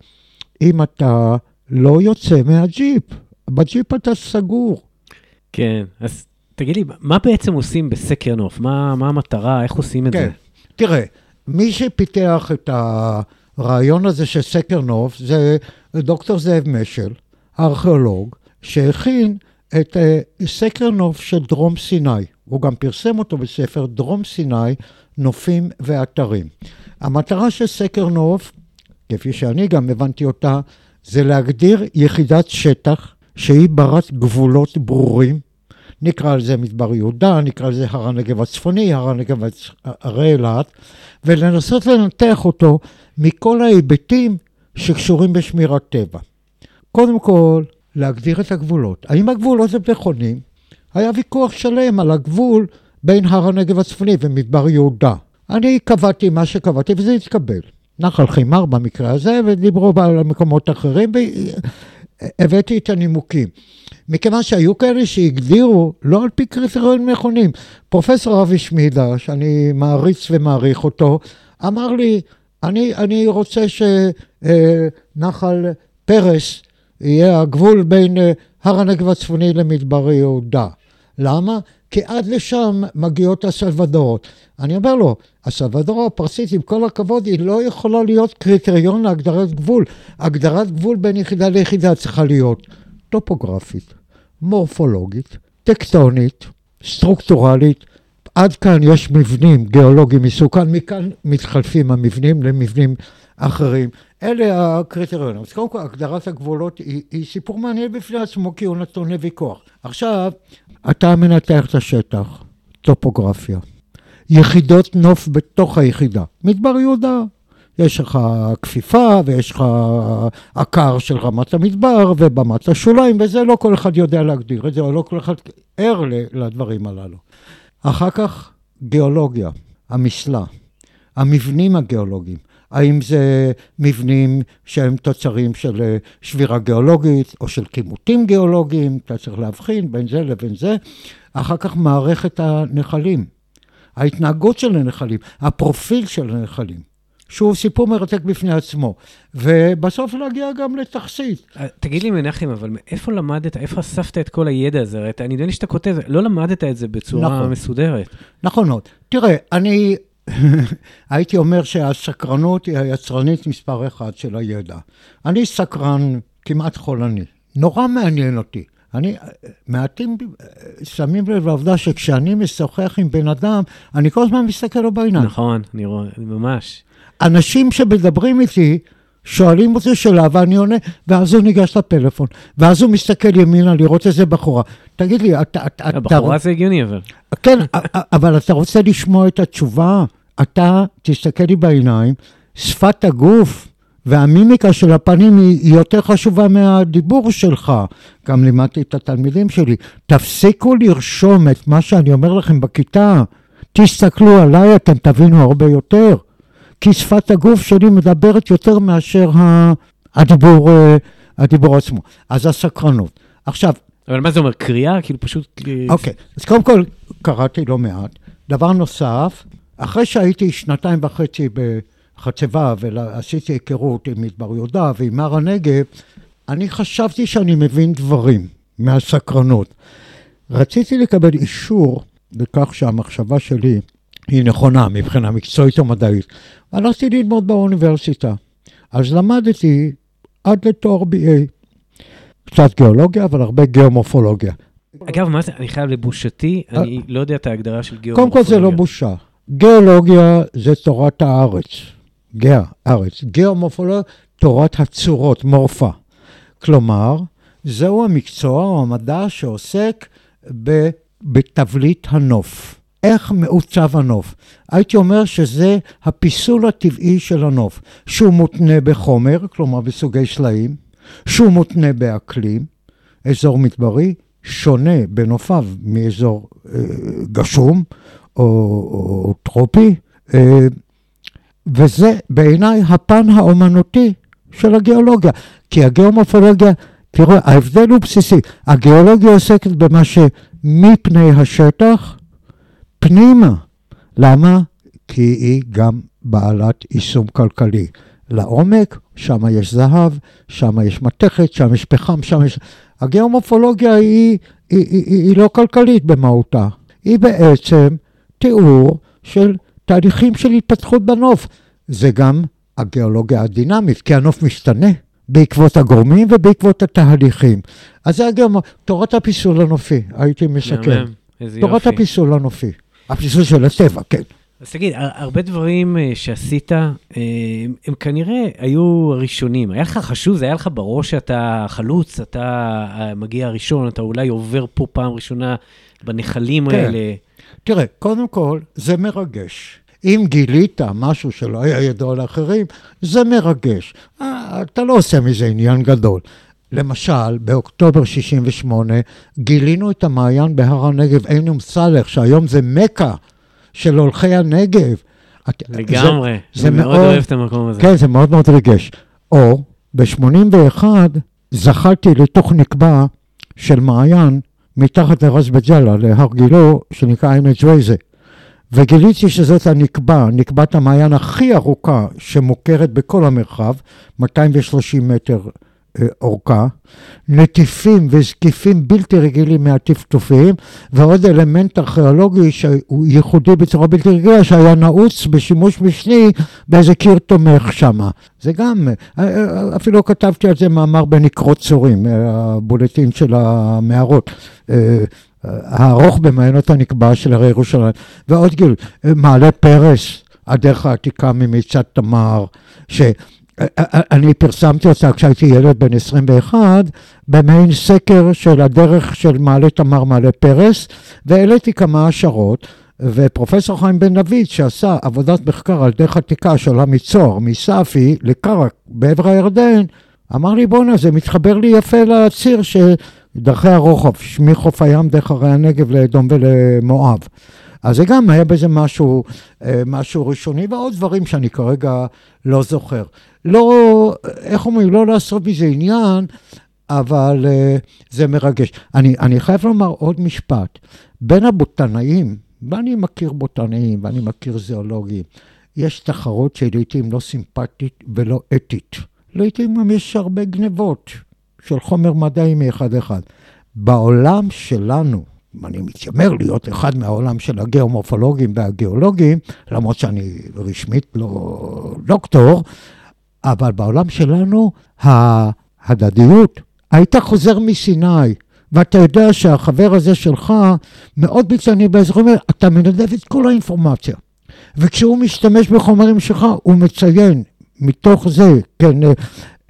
אם אתה לא יוצא מהג'יפ? בג'יפ אתה סגור. כן, אז תגיד לי, מה בעצם עושים בסקר נוף? מה, מה המטרה? איך עושים את כן. זה? תראה, מי שפיתח את הרעיון הזה של סקר נוף זה דוקטור זאב משל, הארכיאולוג, שהכין את אה, סקר נוף של דרום סיני. הוא גם פרסם אותו בספר דרום סיני, נופים ואתרים. המטרה של סקר נוף, כפי שאני גם הבנתי אותה, זה להגדיר יחידת שטח שהיא ברת גבולות ברורים. נקרא לזה מדבר יהודה, נקרא לזה הר הנגב הצפוני, הר הנגב, הרי אילת, ולנסות לנתח אותו מכל ההיבטים שקשורים בשמירת טבע. קודם כל, להגדיר את הגבולות. האם הגבולות הם נכונים? היה ויכוח שלם על הגבול בין הר הנגב הצפוני ומדבר יהודה. אני קבעתי מה שקבעתי וזה התקבל. נחל חימר במקרה הזה, ודיברו על מקומות אחרים, והבאתי את הנימוקים. מכיוון שהיו כאלה שהגדירו לא על פי קריטריונים נכונים. פרופסור אבי שמידה, שאני מעריץ ומעריך אותו, אמר לי, אני, אני רוצה שנחל פרס יהיה הגבול בין אה, הר הנגב הצפוני למדבר יהודה. למה? כי עד לשם מגיעות הסלבדורות. אני אומר לו, הסלבדור הפרסית, עם כל הכבוד, היא לא יכולה להיות קריטריון להגדרת גבול. הגדרת גבול בין יחידה ליחידה צריכה להיות טופוגרפית, מורפולוגית, טקטונית, סטרוקטורלית. עד כאן יש מבנים גיאולוגיים מסוכן, מכאן מתחלפים המבנים למבנים אחרים. אלה הקריטריונים. אז קודם כל, הגדרת הגבולות היא, היא סיפור מעניין בפני עצמו, כי הוא נתון לוויכוח. עכשיו, אתה מנתח את השטח, טופוגרפיה, יחידות נוף בתוך היחידה. מדבר יהודה, יש לך כפיפה ויש לך עקר של רמת המדבר ובמת השוליים, וזה לא כל אחד יודע להגדיר את זה, או לא כל אחד ער לדברים הללו. אחר כך גיאולוגיה, המסלע, המבנים הגיאולוגיים. האם זה מבנים שהם תוצרים של אה, שבירה גיאולוגית או של כימותים גיאולוגיים, אתה צריך להבחין בין זה לבין זה. אחר כך מערכת הנחלים, ההתנהגות של הנחלים, הפרופיל של הנחלים. שהוא סיפור מרתק בפני עצמו, ובסוף להגיע גם לתכסית. אה, תגיד לי, מנחם, אבל מאיפה למדת, איפה אספת את כל הידע הזה? הרי אני יודע לי שאתה כותב, לא למדת את זה בצורה נכון, מסודרת. נכון מאוד. תראה, אני הייתי אומר שהסקרנות היא היצרנית מספר אחד של הידע. אני סקרן כמעט חולני, נורא מעניין אותי. אני, מעטים שמים לב לעובדה שכשאני משוחח עם בן אדם, אני כל הזמן מסתכל לו בעיניים. נכון, אני רואה, ממש. אנשים שמדברים איתי, שואלים אותי שאלה ואני עונה, ואז הוא ניגש לפלאפון, ואז הוא מסתכל ימינה לראות איזה בחורה. תגיד לי, אתה... אתה הבחורה אתה... זה הגיוני אבל. כן, אבל אתה רוצה לשמוע את התשובה? אתה תסתכל לי בעיניים, שפת הגוף והמימיקה של הפנים היא יותר חשובה מהדיבור שלך. גם לימדתי את התלמידים שלי, תפסיקו לרשום את מה שאני אומר לכם בכיתה, תסתכלו עליי, אתם תבינו הרבה יותר. כי שפת הגוף שלי מדברת יותר מאשר הדיבור, אה, הדיבור עצמו. אז הסקרנות. עכשיו... אבל מה זה אומר, קריאה? כאילו פשוט... אוקיי, אז קודם כל, קראתי לא מעט. דבר נוסף, אחרי שהייתי שנתיים וחצי בחצבה ועשיתי היכרות עם מדבר יהודה ועם הר הנגב, אני חשבתי שאני מבין דברים מהסקרנות. רציתי לקבל אישור בכך שהמחשבה שלי היא נכונה מבחינה מקצועית או מדעית. הלכתי ללמוד באוניברסיטה. אז למדתי עד לתואר BA. קצת גיאולוגיה, אבל הרבה גיאומורפולוגיה. אגב, מה זה, אני חייב לבושתי, אני אה, לא יודע את ההגדרה של גיאומורפולוגיה. קודם כל זה לא בושה. גיאולוגיה זה תורת הארץ, גאה, ארץ. גיאומורפולוגיה, תורת הצורות, מורפה. כלומר, זהו המקצוע או המדע שעוסק ב, בתבליט הנוף. איך מעוצב הנוף. הייתי אומר שזה הפיסול הטבעי של הנוף, שהוא מותנה בחומר, כלומר בסוגי סלעים, שהוא מותנה באקלים, אזור מדברי, שונה בנופיו מאזור אה, גשום, או, או טרופי, אה, וזה בעיניי הפן האומנותי של הגיאולוגיה. כי הגיאומורפולוגיה, תראו, ההבדל הוא בסיסי. הגיאולוגיה עוסקת במה שמפני השטח פנימה. למה? כי היא גם בעלת יישום כלכלי. לעומק, שם יש זהב, שם יש מתכת, שם יש פחם, שם יש... הגיאומורפולוגיה היא, היא, היא, היא, היא לא כלכלית במהותה. היא בעצם תיאור של תהליכים של התפתחות בנוף. זה גם הגיאולוגיה הדינמית, כי הנוף משתנה בעקבות הגורמים ובעקבות התהליכים. אז זה גם תורת הפיסול הנופי, הייתי מסכם. תורת הפיסול הנופי, הפיסול של הטבע, כן. אז תגיד, הרבה דברים אה, שעשית, אה, הם כנראה היו הראשונים. היה לך חשוב, זה היה לך בראש שאתה חלוץ, אתה אה, מגיע ראשון, אתה אולי עובר פה פעם ראשונה בנחלים כן. האלה. תראה, קודם כל, זה מרגש. אם גילית משהו שלא היה ידוע לאחרים, זה מרגש. אתה לא עושה מזה עניין גדול. למשל, באוקטובר 68 גילינו את המעיין בהר הנגב עין אום סאלח, שהיום זה מכה של הולכי הנגב. לגמרי, זה- זה אני מאוד אוהב את המקום הזה. כן, זה מאוד מאוד ריגש. או, ב-81 זכרתי לתוך נקבע של מעיין מתחת לרס בג'אלה, להר גילו, שנקרא עמק ג'וויזה. וגיליתי שזאת הנקבע, נקבת המעיין הכי ארוכה שמוכרת בכל המרחב, 230 מטר אורכה, נטיפים וזקיפים בלתי רגילים מהטפטופים, ועוד אלמנט ארכיאולוגי שהוא ייחודי בצורה בלתי רגילה, שהיה נעוץ בשימוש משני באיזה קיר תומך שמה. זה גם, אה, אה, אפילו כתבתי על זה מאמר בנקרות צורים, אה, הבולטין של המערות. הארוך במעיינות הנקבע של הרי ירושלים. ועוד גיל, מעלה פרס, הדרך העתיקה ממצעד תמר, שאני פרסמתי אותה כשהייתי ילד בן 21, במעין סקר של הדרך של מעלה תמר, מעלה פרס, והעליתי כמה השערות. ופרופסור חיים בן דוד, שעשה עבודת מחקר על דרך עתיקה שעולה מצוהר, מסאפי, לקרק, בעבר הירדן, אמר לי, בואנה, זה מתחבר לי יפה לציר של דרכי הרוחב, מחוף הים דרך הרי הנגב לאדום ולמואב. אז זה גם היה בזה משהו, אה, משהו ראשוני, ועוד דברים שאני כרגע לא זוכר. לא, איך אומרים, לא לעשות מזה עניין, אבל uh, זה מרגש. אני, אני חייב לומר עוד משפט. בין הבוטנאים, ואני מכיר בוטנאים ואני מכיר זואולוגים, יש תחרות שלעיתים לא סימפטית ולא אתית. לעיתים גם יש הרבה גנבות של חומר מדעי מאחד אחד. בעולם שלנו, אני מתיימר להיות אחד מהעולם של הגיאומורפולוגים והגיאולוגים, למרות שאני רשמית לא דוקטור, אבל בעולם שלנו ההדדיות, היית חוזר מסיני, ואתה יודע שהחבר הזה שלך מאוד ביצעני באזורים האלה, אתה מנדב את כל האינפורמציה. וכשהוא משתמש בחומרים שלך, הוא מציין מתוך זה, כן, אה,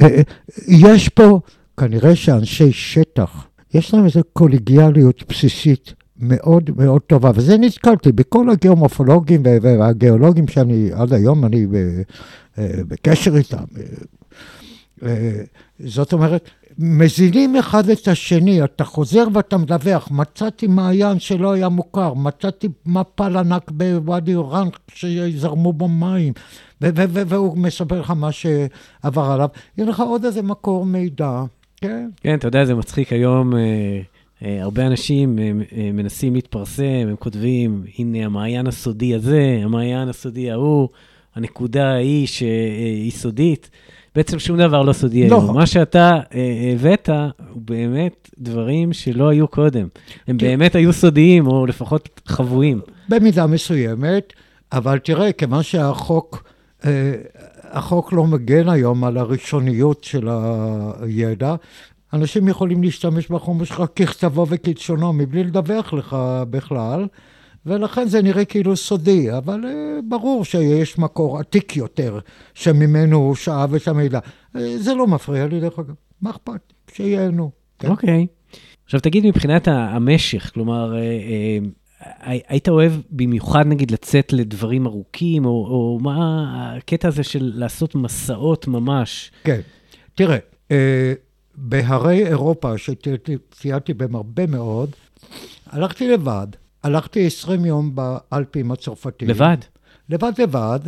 אה, יש פה, כנראה שאנשי שטח, יש להם איזו קולגיאליות בסיסית מאוד מאוד טובה, וזה נתקלתי בכל הגיאומורפולוגים והגיאולוגים שאני עד היום, אני בקשר איתם. זאת אומרת, מזינים אחד את השני, אתה חוזר ואתה מדווח, מצאתי מעיין שלא היה מוכר, מצאתי מפל ענק בוואדי אורן שיזרמו בו מים, והוא מספר לך מה שעבר עליו. יהיה לך עוד איזה מקור מידע, כן? כן, אתה יודע, זה מצחיק היום. אה, הרבה אנשים אה, אה, מנסים להתפרסם, הם כותבים, הנה המעיין הסודי הזה, המעיין הסודי ההוא, הנקודה ההיא שהיא סודית. בעצם שום דבר לא סודי לא. היום. מה שאתה הבאת, הוא באמת דברים שלא היו קודם. הם כן. באמת היו סודיים, או לפחות חבויים. במידה מסוימת, אבל תראה, כיוון שהחוק, החוק לא מגן היום על הראשוניות של הידע, אנשים יכולים להשתמש בחומר שלך ככתבו וכלשונו, מבלי לדווח לך בכלל, ולכן זה נראה כאילו סודי, אבל אה, ברור שיש מקור עתיק יותר, שממנו הוא שאב את המידע. זה לא מפריע לי, דרך אגב, מה אכפת? שייהנו. כן. אוקיי. עכשיו תגיד מבחינת המשך, כלומר, אה, אה, היית אוהב במיוחד נגיד לצאת לדברים ארוכים, או, או מה הקטע הזה של לעשות מסעות ממש? כן. תראה, אה, בהרי אירופה, שציירתי בהם הרבה מאוד, הלכתי לבד. הלכתי 20 יום באלפים הצרפתיים. לבד? לבד לבד,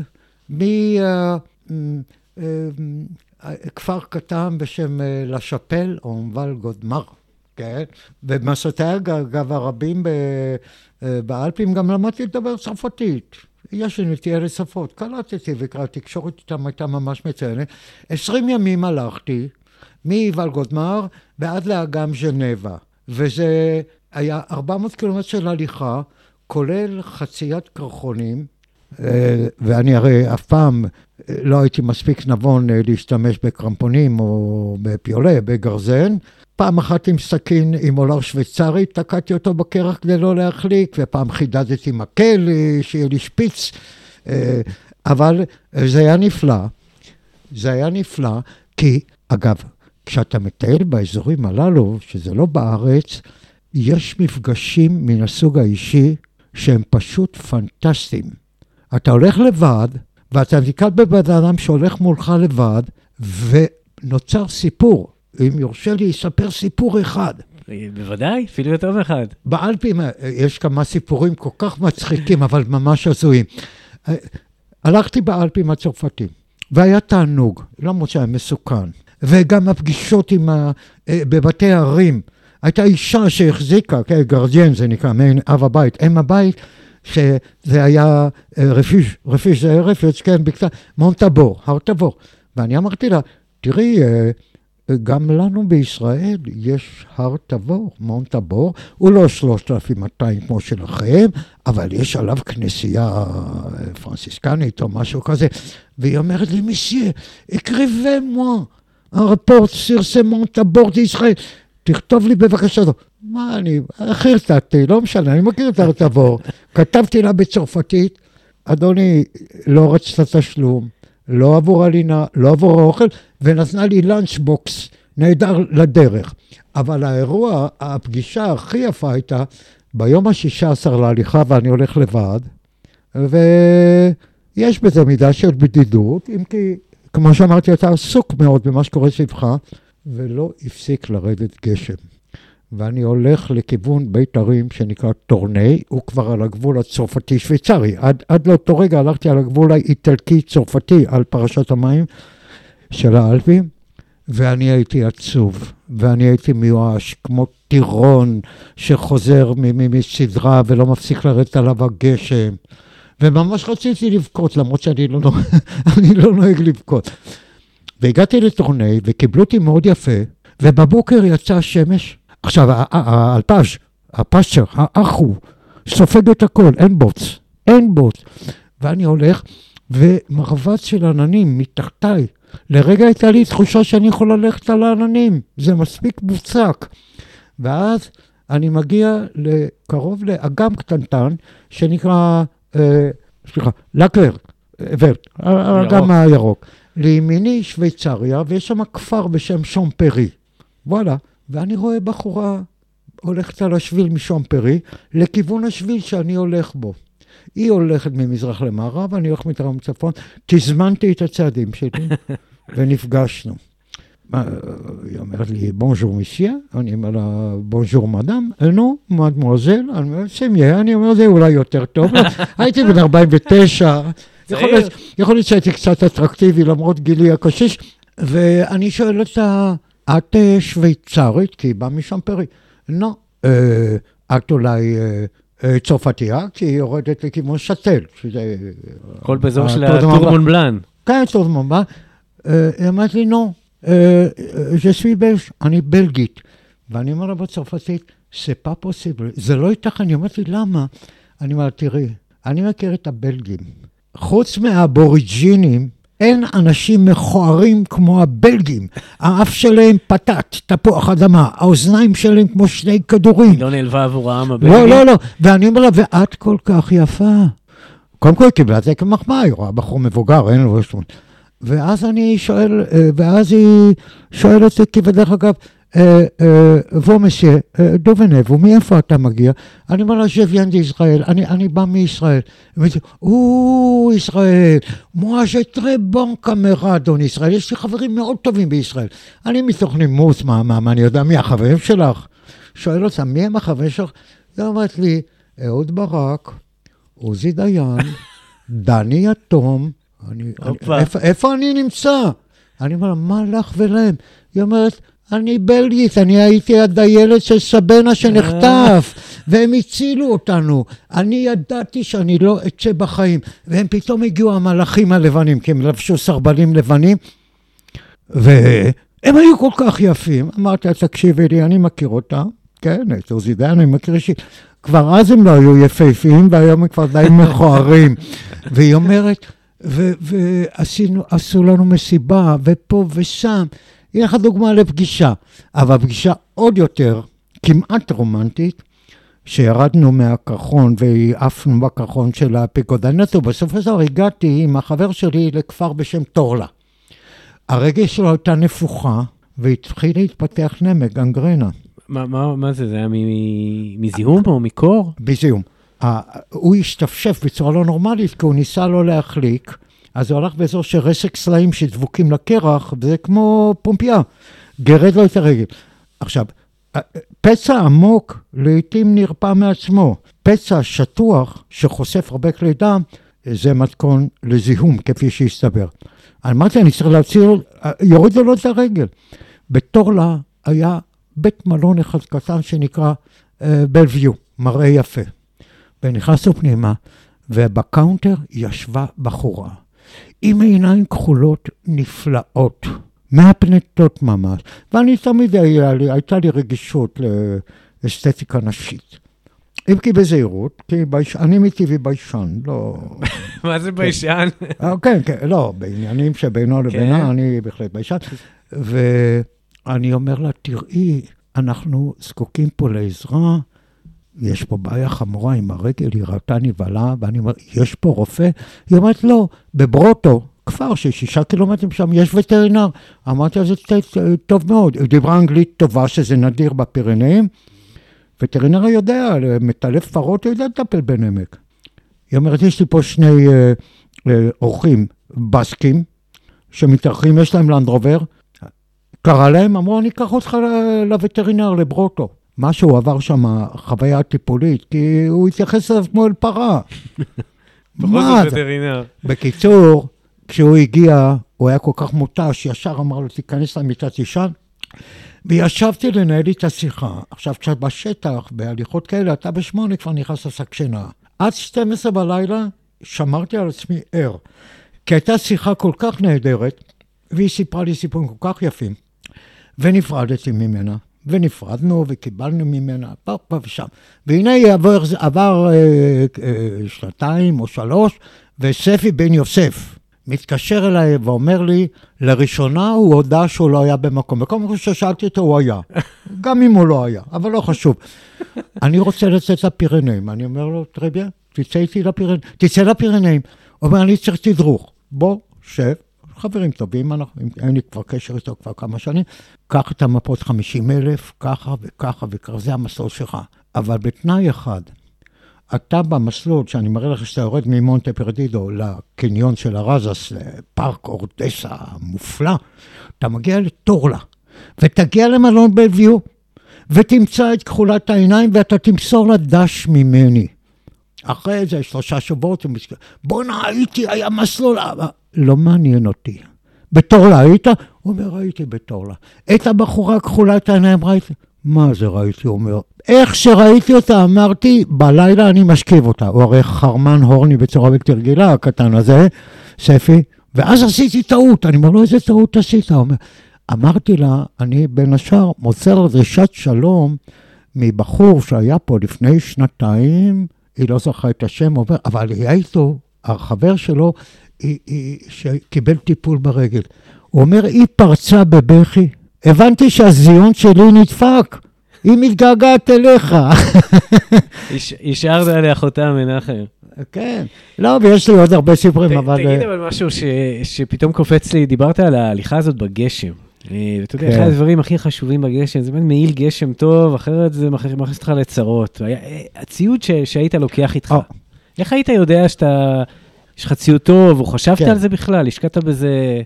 מכפר קטן בשם אה, לשאפל, או מבל גודמר, כן? ובמסעותיי אגב הרבים אה, באלפים גם למדתי לדבר צרפתית. יש לי נטייה לשפות, קלטתי והתקשורת איתם הייתה ממש מצוינת. 20 ימים הלכתי מוולגודמר ועד לאגם ז'נבה, וזה היה 400 קילומטר של הליכה, כולל חציית קרחונים, אה, ואני הרי אף פעם לא הייתי מספיק נבון להשתמש בקרמפונים או בפיולה, בגרזן. פעם אחת עם סכין עם עולר שוויצרי, תקעתי אותו בקרח כדי לא להחליק, ופעם חידדתי מקל, שיהיה לי שפיץ. אבל זה היה נפלא. זה היה נפלא, כי, אגב, כשאתה מטייל באזורים הללו, שזה לא בארץ, יש מפגשים מן הסוג האישי שהם פשוט פנטסטיים. אתה הולך לבד, ואתה נתקל בבן אדם שהולך מולך לבד, ונוצר סיפור. אם יורשה לי, אספר סיפור אחד. בוודאי, אפילו יותר מאחד. באלפים יש כמה סיפורים כל כך מצחיקים, אבל ממש הזויים. הלכתי באלפים הצרפתים, והיה תענוג, למרות שהיה מסוכן. וגם הפגישות עם ה... אה, בבתי ערים. הייתה אישה שהחזיקה, כן, גרדיאן זה נקרא, מעין אב הבית, אם הבית, שזה היה רפיש, אה, רפיש זה רפיש, כן, בקצת, מונטבור, הר. ואני אמרתי לה, תראי, אה, גם לנו בישראל יש הר תבור, מונט תבור, הוא לא 3,200 כמו שלכם, אבל יש עליו כנסייה פרנסיסקנית או משהו כזה. והיא אומרת לי, מיסיה, אקריבי מואה, הרפורט סירסה מונט תבור דישראל. תכתוב לי בבקשה. מה אני, חרטטתי, לא משנה, אני מכיר את תבור. כתבתי לה בצרפתית, אדוני, לא רצת תשלום. לא עבור הלינה, לא עבור האוכל, ונתנה לי לאנצ'בוקס נהדר לדרך. אבל האירוע, הפגישה הכי יפה הייתה ביום השישה עשר להליכה ואני הולך לבד, ויש בזה מידה של בדידות, אם כי, כמו שאמרתי, אתה עסוק מאוד במה שקורה סביבך, ולא הפסיק לרדת גשם. ואני הולך לכיוון בית ערים שנקרא טורני, הוא כבר על הגבול הצרפתי-שוויצרי. עד, עד לאותו רגע הלכתי על הגבול האיטלקי-צרפתי, על פרשת המים של האלפים, ואני הייתי עצוב, ואני הייתי מיואש, כמו טירון שחוזר מסדרה ולא מפסיק לרדת עליו הגשם. וממש רציתי לבכות, למרות שאני לא, לא נוהג לבכות. והגעתי לטורני, וקיבלו אותי מאוד יפה, ובבוקר יצאה השמש, עכשיו, האלפז', הפסצ'ר, האח הוא, סופג את הכל, אין בוץ, אין בוץ. ואני הולך, ומרבץ של עננים מתחתיי. לרגע הייתה לי תחושה שאני יכול ללכת על העננים, זה מספיק מוצק. ואז אני מגיע קרוב לאגם קטנטן, שנקרא, סליחה, לקוור, ורט, האגם הירוק. לימיני שוויצריה, ויש שם כפר בשם שום פרי. וואלה. ואני רואה בחורה הולכת על השביל משומפרי לכיוון השביל שאני הולך בו. היא הולכת ממזרח למערב, אני הולך מדרום לצפון. תזמנתי את הצעדים שלי ונפגשנו. היא אומרת לי, בונז'ור מיסיה, אני אומר לה, בונז'ור מדאם, נו, מואזל, אני אומר, סמיה, אני אומר, זה אולי יותר טוב. הייתי בן 49, יכול להיות שהייתי קצת אטרקטיבי למרות גילי הקשיש, ואני שואל אותה, את שוויצרית, כי היא באה משם פרי. לא. אה, את אולי צרפתייה, כי היא יורדת לכיוון שתל, שזה... הכל באזור של הטורמון בלאן. כן, טורמון בלאן. היא אמרת לי, נו, ז'סוי בלש, אני בלגית. ואני אומר לה בצרפתית, זה pas possible, זה לא ייתכן. היא אומרת לי, למה? אני אומר, תראי, אני מכיר את הבלגים. חוץ מהאבוריג'ינים, אין אנשים מכוערים כמו הבלגים. האף שלהם פתת, תפוח אדמה, האוזניים שלהם כמו שני כדורים. היא לא נעלבה עבורם הבלגים? לא, לא, לא. ואני אומר לה, ואת כל כך יפה. קודם כל היא קיבלה את זה כמחמאה, היא רואה בחור מבוגר, אין לו... ואז אני שואל, אה, ואז היא שואלת אותי, ודרך אגב, וו מסיה, דו ונבו, מאיפה אתה מגיע? אני אומר לה, ז'וויאן דישראל, אני בא מישראל. או, ישראל, מואה ז'טרי בון קמרדון ישראל, יש לי חברים מאוד טובים בישראל. אני מתוך נימוס, מה, אני יודע מי החברים שלך? שואל אותה, מי הם החברים שלך? היא אומרת לי, אהוד ברק, עוזי דיין, דני יתום, איפה אני נמצא? אני אומר, מה לך ולהם? היא אומרת, אני בלגית, אני הייתי הדיילת של סבנה שנחטף, והם הצילו אותנו. אני ידעתי שאני לא אצא בחיים. והם פתאום הגיעו המלאכים הלבנים, כי הם לבשו סרבלים לבנים, והם היו כל כך יפים. אמרתי לה, תקשיבי לי, אני מכיר אותה, כן, את עוזי דיין, אני מכיר אישית. כבר אז הם לא היו יפהפיים, והיום הם כבר די מכוערים. והיא אומרת, ועשו לנו מסיבה, ופה ושם. הנה לך דוגמה לפגישה. אבל פגישה עוד יותר, כמעט רומנטית, שירדנו מהקרחון ועפנו בקרחון של הפיקודנט, ובסופו של דבר הגעתי עם החבר שלי לכפר בשם טורלה. הרגל שלו הייתה נפוחה, והתחיל להתפתח נמק, גנגרנה. מה, מה, מה זה, זה היה מזיהום או מקור? מזיהום. הוא השתפשף בצורה לא נורמלית, כי הוא ניסה לא להחליק, אז הוא הלך באזור של רסק סלעים שדבוקים לקרח, וזה כמו פומפייה. גרד לו את הרגל. עכשיו, פצע עמוק לעתים נרפא מעצמו. פצע שטוח שחושף הרבה כלי דם, זה מתכון לזיהום, כפי שהסתבר. אמרתי, אני צריך להציל, יורידו לו את הרגל. בטורלה היה בית מלון אחד קטן שנקרא בלוויו, מראה יפה. ונכנסנו פנימה, ובקאונטר ישבה בחורה, עם עיניים כחולות נפלאות. מהפנטות ממש. ואני תמיד היה לי, הייתה לי רגישות לאסתטיקה נשית. אם כי בזהירות, כי בייש... אני מטבעי ביישן, לא... מה זה ביישן? אה, כן, כן, לא, בעניינים שבינו לבינה, כן. אני בהחלט ביישן. ואני אומר לה, תראי, אנחנו זקוקים פה לעזרה, יש פה בעיה חמורה עם הרגל, היא ראתה נבהלה, ואני אומר, יש פה רופא? היא אומרת, לא, בברוטו, כפר של שישה קילומטרים שם, יש וטרינר. אמרתי על זה טוב מאוד. היא דיברה אנגלית טובה, שזה נדיר בפירנאים. וטרינר יודע, מטלף פרות, הוא יודע לטפל בנמק. היא אומרת, יש לי פה שני אה, אה, אורחים בסקים, שמתארחים, יש להם לנדרובר. קרא להם, אמרו, אני אקח אותך לווטרינר, לברוטו. משהו עבר שם חוויה טיפולית, כי הוא התייחס אליו כמו אל פרה. בכל זאת וטרינר. בקיצור, כשהוא הגיע, הוא היה כל כך מותש, ישר אמר לו, תיכנס למיטה, תישן. וישבתי לנהל את השיחה. עכשיו, כשאת בשטח, בהליכות כאלה, אתה בשמונה כבר נכנס לשק שינה. עד 12 בלילה שמרתי על עצמי ער. כי הייתה שיחה כל כך נהדרת, והיא סיפרה לי סיפורים כל כך יפים. ונפרדתי ממנה, ונפרדנו וקיבלנו ממנה פה, פה ושם. והנה עבר, עבר אה, אה, שנתיים או שלוש, וספי בן יוסף, מתקשר אליי ואומר לי, לראשונה הוא הודה שהוא לא היה במקום. בכל מקום ששאלתי אותו, הוא היה. גם אם הוא לא היה, אבל לא חשוב. אני רוצה לצאת לפירנאים. אני אומר לו, טרביה, תצא איתי לפירנאים. תצא לפירנאים. הוא אומר, אני צריך תדרוך. בוא, שב. חברים טובים, אין לי כבר קשר איתו כבר כמה שנים, קח את המפות 50 אלף, ככה וככה וככה, זה המסלול שלך. אבל בתנאי אחד, אתה במסלול, שאני מראה לך שאתה יורד ממונטה פרדידו לקניון של הרזס, לפארק אורדסה המופלא, אתה מגיע לטורלה, ותגיע למלון בלוויו, ותמצא את כחולת העיניים, ואתה תמסור לה דש ממני. אחרי איזה שלושה שבועות, בואנה, הייתי, היה מסלול, לא מעניין אותי. בטורלה היית? הוא אומר, הייתי בטורלה. את הבחורה כחולת העיניים ראיתי? מה זה ראיתי? הוא אומר, איך שראיתי אותה, אמרתי, בלילה אני משכיב אותה. הוא הרי חרמן הורני בצורה בלתי רגילה, הקטן הזה, ספי, ואז עשיתי טעות. אני אומר לו, איזה טעות עשית? הוא אומר, אמרתי לה, אני בין השאר מוסר דרישת שלום מבחור שהיה פה לפני שנתיים, היא לא זכרה את השם, אבל היה איתו, החבר שלו, היא, היא, שקיבל טיפול ברגל. הוא אומר, היא פרצה בבכי, הבנתי שהזיון שלי נדפק. היא מתגעגעת אליך. השארת עליה חותם, מנחם. כן. לא, ויש לי עוד הרבה סיפורים, אבל... תגיד אבל משהו שפתאום קופץ לי, דיברת על ההליכה הזאת בגשם. אה, ואתה יודע, אחד כן. הדברים הכי חשובים בגשם, זה באמת מעיל גשם טוב, אחרת זה מכניס אותך לצרות. אה, הציוד שהיית לוקח איתך, איך היית יודע שאתה... יש לך ציוד טוב, או חשבת כן. על זה בכלל? השקעת בזה...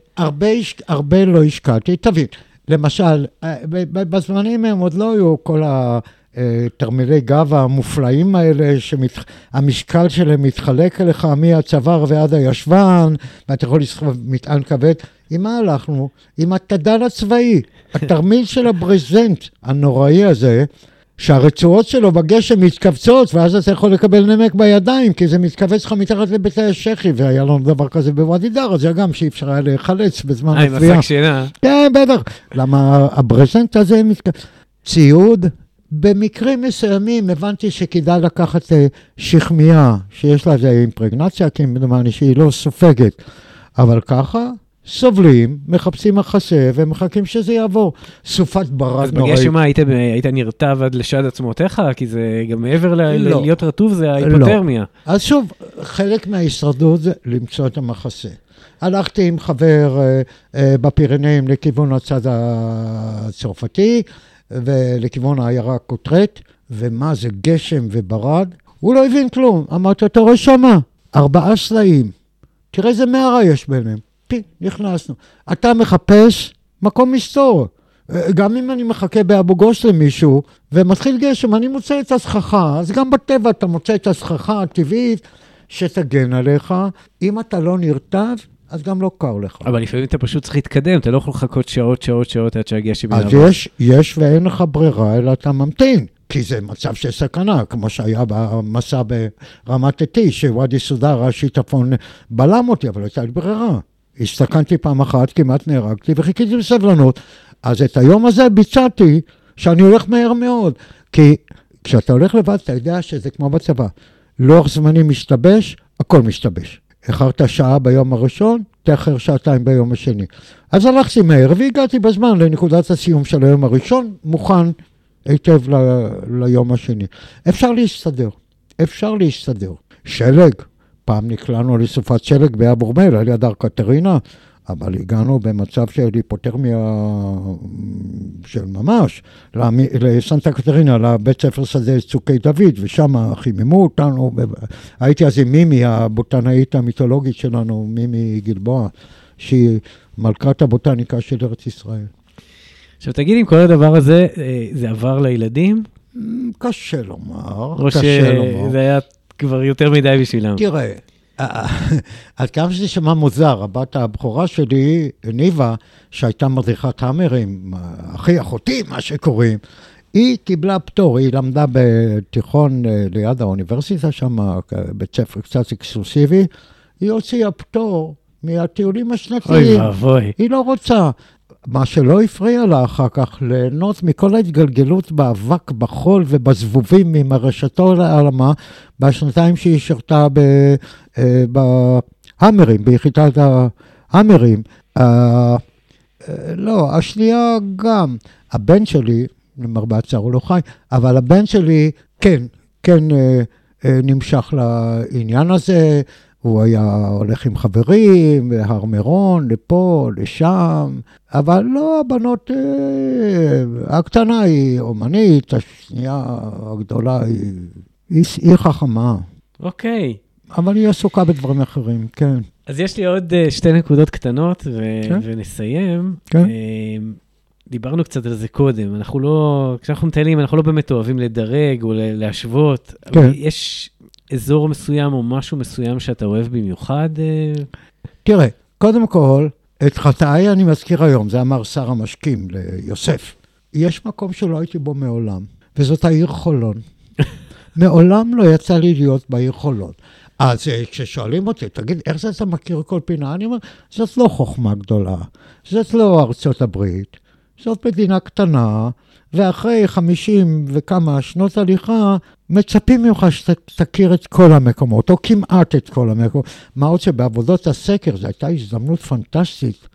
הרבה לא השקעתי. תבין, למשל, אה, בזמנים הם עוד לא היו כל התרמילי גב המופלאים האלה, שהמשקל שלהם מתחלק אליך מהצוואר ועד הישבן, ואתה יכול לסחוב מטען כבד. עם מה הלכנו? עם התד"ל הצבאי, התרמיל של הברזנט הנוראי הזה. שהרצועות שלו בגשם מתכווצות, ואז אתה יכול לקבל נמק בידיים, כי זה מתכווץ לך מתחת לבית השחי, והיה לנו דבר כזה בוואדי דארה, זה גם שאי אפשר היה להיחלץ בזמן התביעה. אה, עם השק שינה. כן, בטח. למה הברזנט הזה מתכווץ... ציוד במקרים מסוימים הבנתי שכדאי לקחת אה, שכמיה, שיש לה איזה אימפרגנציה, כי כמדומני שהיא לא סופגת, אבל ככה סובלים, מחפשים מחסה ומחכים שזה יעבור. סופת ברד נוראית. אז בגלל שמה, היית, היית נרטב עד לשד עצמותיך? כי זה גם מעבר לא. להיות רטוב, זה ההיפותרמיה. לא. אז שוב, חלק מההישרדות זה למצוא את המחסה. הלכתי עם חבר אה, אה, בפירנאים לכיוון הצד הצרפתי ולכיוון העיירה קוטרט, ומה זה גשם וברד. הוא לא הבין כלום. אמרתי, אתה רואה שמה, ארבעה סלעים. תראה איזה מערה יש ביניהם. פי, נכנסנו. אתה מחפש מקום מסתור. אה, גם אם אני מחכה באבו גוש למישהו ומתחיל גשם, אני מוצא את הסככה, אז גם בטבע אתה מוצא את הסככה הטבעית שתגן עליך. אם אתה לא נרטב, אז גם לא קר לך. אבל לפעמים אתה פשוט צריך להתקדם, אתה לא יכול לחכות שעות, שעות, שעות עד שהגשם יעבור. אז יש, יש ואין לך ברירה, אלא אתה ממתין. כי זה מצב של סכנה, כמו שהיה במסע ברמת עתי, שוואדי סודר, השיטפון בלם אותי, אבל הייתה לי ברירה. הסתכנתי פעם אחת, כמעט נהרגתי, וחיכיתי בסבלנות. אז את היום הזה ביצעתי שאני הולך מהר מאוד. כי כשאתה הולך לבד, אתה יודע שזה כמו בצבא. לוח זמנים משתבש, הכל משתבש. איחרת שעה ביום הראשון, תאחר שעתיים ביום השני. אז הלכתי מהר והגעתי בזמן לנקודת הסיום של היום הראשון, מוכן היטב ל- ליום השני. אפשר להסתדר, אפשר להסתדר. שלג, פעם נקלענו לסופת שלג באבורמל על יד הר קטרינה, אבל הגענו במצב של היפותרמיה של ממש, לסנטה קטרינה, לבית ספר שדה צוקי דוד, ושם חיממו אותנו. הייתי אז עם מימי, הבוטנאית המיתולוגית שלנו, מימי גלבוע, שהיא מלכת הבוטניקה של ארץ ישראל. עכשיו תגיד, אם כל הדבר הזה, אה, זה עבר לילדים? קשה לומר, קשה לומר. או שזה היה כבר יותר מדי בשבילם? תראה, עד כמה שזה שמע מוזר, הבת הבכורה שלי, ניבה, שהייתה מדריכת האמרים, אחי, אחותי, מה שקוראים, היא קיבלה פטור, היא למדה בתיכון אה, ליד האוניברסיטה שם, בית ספר קצת אקסקלוסיבי, היא הוציאה פטור מהטיולים השנתיים. אוי ואבוי. היא לא רוצה. מה שלא הפריע לה אחר כך ליהנות מכל ההתגלגלות באבק, בחול ובזבובים עם הרשתו לעלמה בשנתיים שהיא שירתה אה, בהאמרים, ביחידת ההאמרים. אה, לא, השנייה גם. הבן שלי, למרבה הצער הוא לא חי, אבל הבן שלי כן, כן אה, נמשך לעניין הזה. הוא היה הולך עם חברים, בהר מירון, לפה, לשם, אבל לא, הבנות, אה, הקטנה היא אומנית, השנייה הגדולה היא, היא, היא חכמה. אוקיי. אבל היא עסוקה בדברים אחרים, כן. אז יש לי עוד uh, שתי נקודות קטנות, ו- כן? ונסיים. כן. Uh, דיברנו קצת על זה קודם, אנחנו לא, כשאנחנו מטיילים, אנחנו לא באמת אוהבים לדרג או להשוות. כן. יש אזור מסוים או משהו מסוים שאתה אוהב במיוחד? אה? תראה, קודם כל, את חטאי אני מזכיר היום, זה אמר שר המשקים ליוסף. יש מקום שלא הייתי בו מעולם, וזאת העיר חולון. מעולם לא יצא לי להיות בעיר חולון. אז אה, כששואלים אותי, תגיד, איך זה אתה מכיר כל פינה? אני אומר, זאת לא חוכמה גדולה, זאת לא ארצות הברית, זאת מדינה קטנה, ואחרי 50 וכמה שנות הליכה, מצפים ממך שתכיר את כל המקומות, או כמעט את כל המקומות. מה עוד שבעבודות הסקר זו הייתה הזדמנות פנטסטית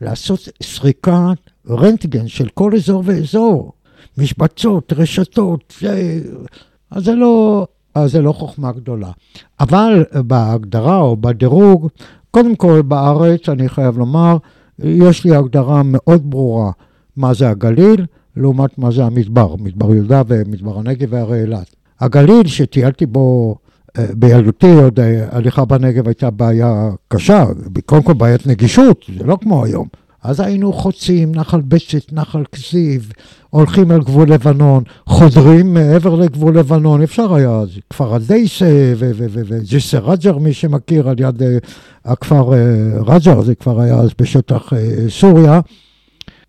לעשות סריקת רנטגן של כל אזור ואזור. משבצות, רשתות, זה... אז זה לא, אז זה לא חוכמה גדולה. אבל בהגדרה או בדירוג, קודם כל בארץ, אני חייב לומר, יש לי הגדרה מאוד ברורה מה זה הגליל, לעומת מה זה המדבר, מדבר יהודה ומדבר הנגב והרי אילת. הגליל, שטיילתי בו אה, בילדותי, עוד אה, הליכה בנגב הייתה בעיה קשה, קודם כל בעיית נגישות, זה לא כמו היום. אז היינו חוצים נחל בצת, נחל כזיב, הולכים אל גבול לבנון, חודרים מעבר לגבול לבנון, אפשר היה, כפר הדייסה וג'סר רג'ר, מי שמכיר, על יד אה, הכפר רג'ר, זה כבר היה אז בשטח סוריה.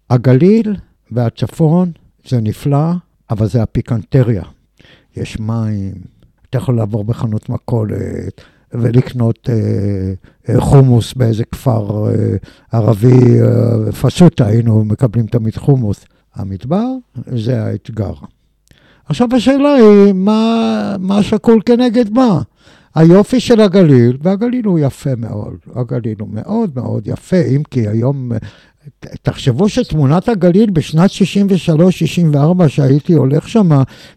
הגליל והצפון זה נפלא, אבל זה הפיקנטריה. יש מים, אתה יכול לעבור בחנות מכולת ולקנות אה, אה, חומוס באיזה כפר אה, ערבי, אה, פשוטה, היינו מקבלים תמיד חומוס. המדבר זה האתגר. עכשיו השאלה היא, מה, מה שקול כנגד מה? היופי של הגליל, והגליל הוא יפה מאוד, הגליל הוא מאוד מאוד יפה, אם כי היום, תחשבו שתמונת הגליל בשנת 63-64, שהייתי הולך שם,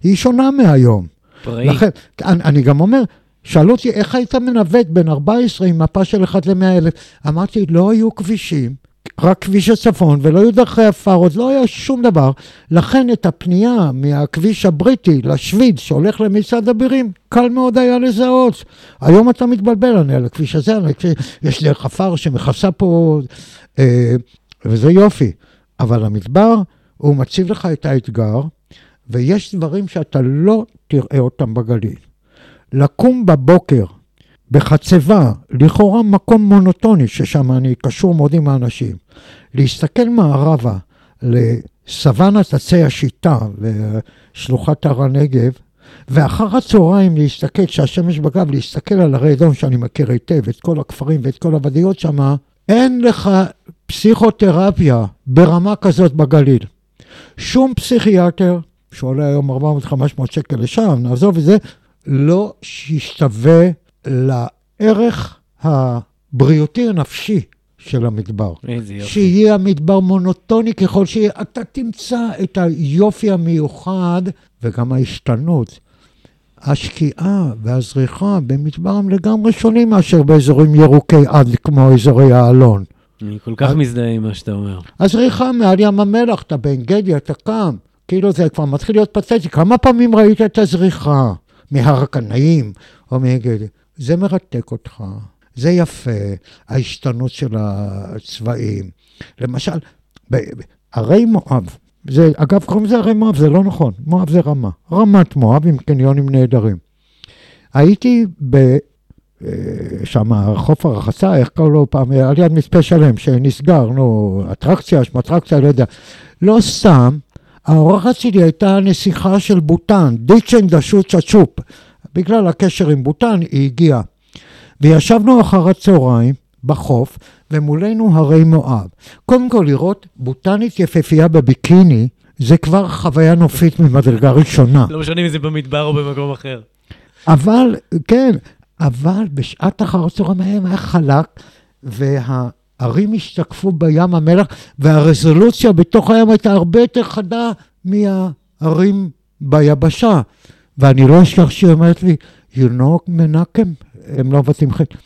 היא שונה מהיום. פראי. לכן, אני, אני גם אומר, שאלו אותי, איך היית מנווט בין 14 עם מפה של 1 ל-100 אלף? אמרתי, לא היו כבישים, רק כביש הצפון, ולא היו דרכי עפר, עוד לא היה שום דבר. לכן את הפנייה מהכביש הבריטי לשוויד שהולך למצעד אבירים, קל מאוד היה לזהות. היום אתה מתבלבל, אני על הכביש הזה, על הכביש, יש דרך עפר שמכסה פה, אה, וזה יופי. אבל המדבר, הוא מציב לך את האתגר, ויש דברים שאתה לא תראה אותם בגליל. לקום בבוקר בחצבה, לכאורה מקום מונוטוני, ששם אני קשור מאוד עם האנשים, להסתכל מערבה לסוואנת עצי השיטה ושלוחת הר הנגב, ואחר הצהריים להסתכל, כשהשמש בגב, להסתכל על הרי אדום שאני מכיר היטב, את כל הכפרים ואת כל הוודיות שם, אין לך פסיכותרפיה ברמה כזאת בגליל. שום פסיכיאטר, שעולה היום 400-500 שקל לשם, נעזוב את זה, לא ישתווה לערך הבריאותי הנפשי של המדבר. איזה יופי. שיהיה המדבר מונוטוני ככל שיהיה, אתה תמצא את היופי המיוחד וגם ההשתנות. השקיעה והזריחה במדבר הם לגמרי שונים מאשר באזורים ירוקי עד כמו אזורי האלון. אני כל כך אז- מזדהה עם מה שאתה אומר. הזריחה מעל ים המלח, אתה בעין גדי, אתה קם, כאילו זה כבר מתחיל להיות פתטי. כמה פעמים ראית את הזריחה מהר הקנאים או מגדי? זה מרתק אותך, זה יפה, ההשתנות של הצבעים. למשל, ערי מואב, זה, אגב, קוראים לזה ערי מואב, זה לא נכון, מואב זה רמה. רמת מואב עם קניונים נהדרים. הייתי ב... אה, שם חוף הרחצה, איך קראו לו פעם, על יד מצפה שלם, שנסגר, נו, אטרקציה, שמה אטרקציה, לא יודע. לא סתם, האורחת שלי הייתה הנסיכה של בוטן, דיצ'ן דשות צ'צ'ופ. בגלל הקשר עם בוטן, היא הגיעה. וישבנו אחר הצהריים בחוף, ומולנו הרי מואב. קודם כל, לראות בוטנית יפהפייה בביקיני, זה כבר חוויה נופית ממדרגה ראשונה. לא משנה אם זה במדבר או במקום אחר. אבל, כן, אבל בשעת אחר הצהריים היה חלק, והערים השתקפו בים המלח, והרזולוציה בתוך הים הייתה הרבה יותר חדה מהערים ביבשה. ואני לא אשכח שהיא אומרת לי, you know, מנחם, הם לא מבטאים חטא,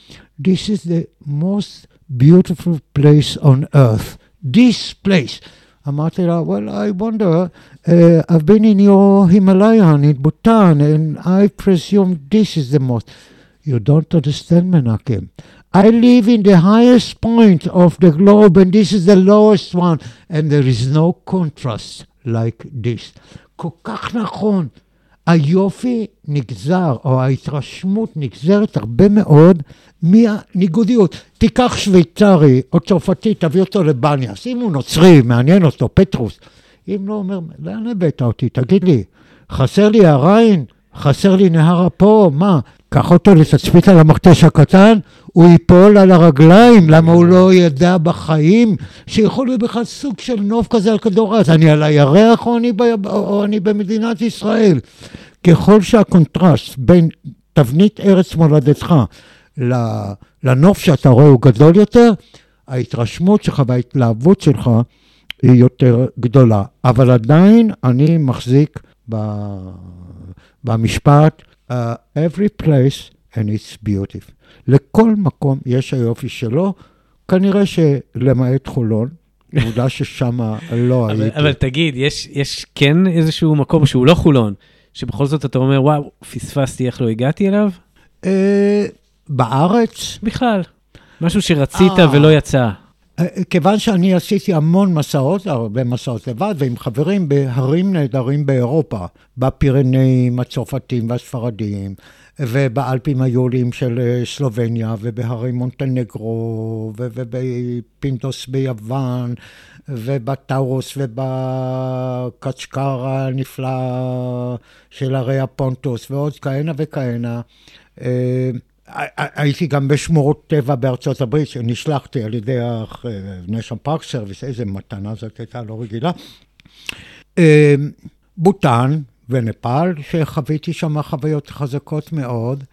this is the most beautiful place on earth. this place. אמרתי לה, well, I wonder, uh, I've been in your Himalayan, in Bhutan, and I presume this is the most. You don't understand, Menachem. I live in the highest point of the globe, and this is the lowest one, and there is no contrast like this. כל כך נכון. היופי נגזר, או ההתרשמות נגזרת הרבה מאוד מהניגודיות. תיקח שוויצרי או צרפתי, תביא אותו לבניאס. אם הוא נוצרי, מעניין אותו, פטרוס. אם לא, אומר, לאן הבאת אותי? תגיד לי, חסר לי הריין? חסר לי נהר הפו? מה? קח אותו לתצפית על המכתש הקטן, הוא ייפול על הרגליים, למה הוא לא ידע בחיים שיכול להיות בכלל סוג של נוף כזה על כדור הארץ? אני על הירח או אני, ב... או אני במדינת ישראל? ככל שהקונטרסט בין תבנית ארץ מולדתך לנוף שאתה רואה הוא גדול יותר, ההתרשמות שלך וההתלהבות שלך היא יותר גדולה. אבל עדיין אני מחזיק ב... במשפט, uh, every place and it's beautiful. לכל מקום יש היופי שלו, כנראה שלמעט חולון, עובדה ששם לא אבל, הייתי. אבל תגיד, יש, יש כן איזשהו מקום שהוא לא חולון, שבכל זאת אתה אומר, וואו, פספסתי, איך לא הגעתי אליו? אה, בארץ, בכלל. משהו שרצית אה. ולא יצא. אה, כיוון שאני עשיתי המון מסעות, הרבה מסעות לבד, ועם חברים בהרים נהדרים באירופה, בפירנאים הצרפתיים והספרדיים, ובאלפים היהודיים של אה, סלובניה, ובהרים מונטנגרו, ובפינטוס ביוון, ובטאורוס ובקצ'קר הנפלא של הרי הפונטוס, ועוד כהנה וכהנה. אה, הייתי גם בשמורות טבע בארצות הברית, שנשלחתי על ידי ה-National Park Service, איזה מתנה זאת הייתה לא רגילה. אה, בוטן, ונפאל, שחוויתי שם חוויות חזקות מאוד.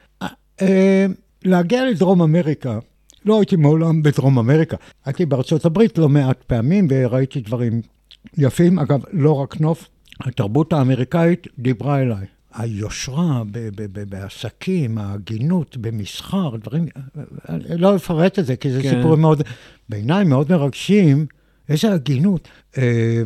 אה, להגיע לדרום אמריקה, לא הייתי מעולם בדרום אמריקה. הייתי בארצות הברית לא מעט פעמים וראיתי דברים יפים. אגב, לא רק נוף, התרבות האמריקאית דיברה אליי. היושרה ב- ב- ב- בעסקים, ההגינות במסחר, דברים, לא אפרט את זה, כי זה כן. סיפורים מאוד, בעיניי מאוד מרגשים. איזה הגינות. אה,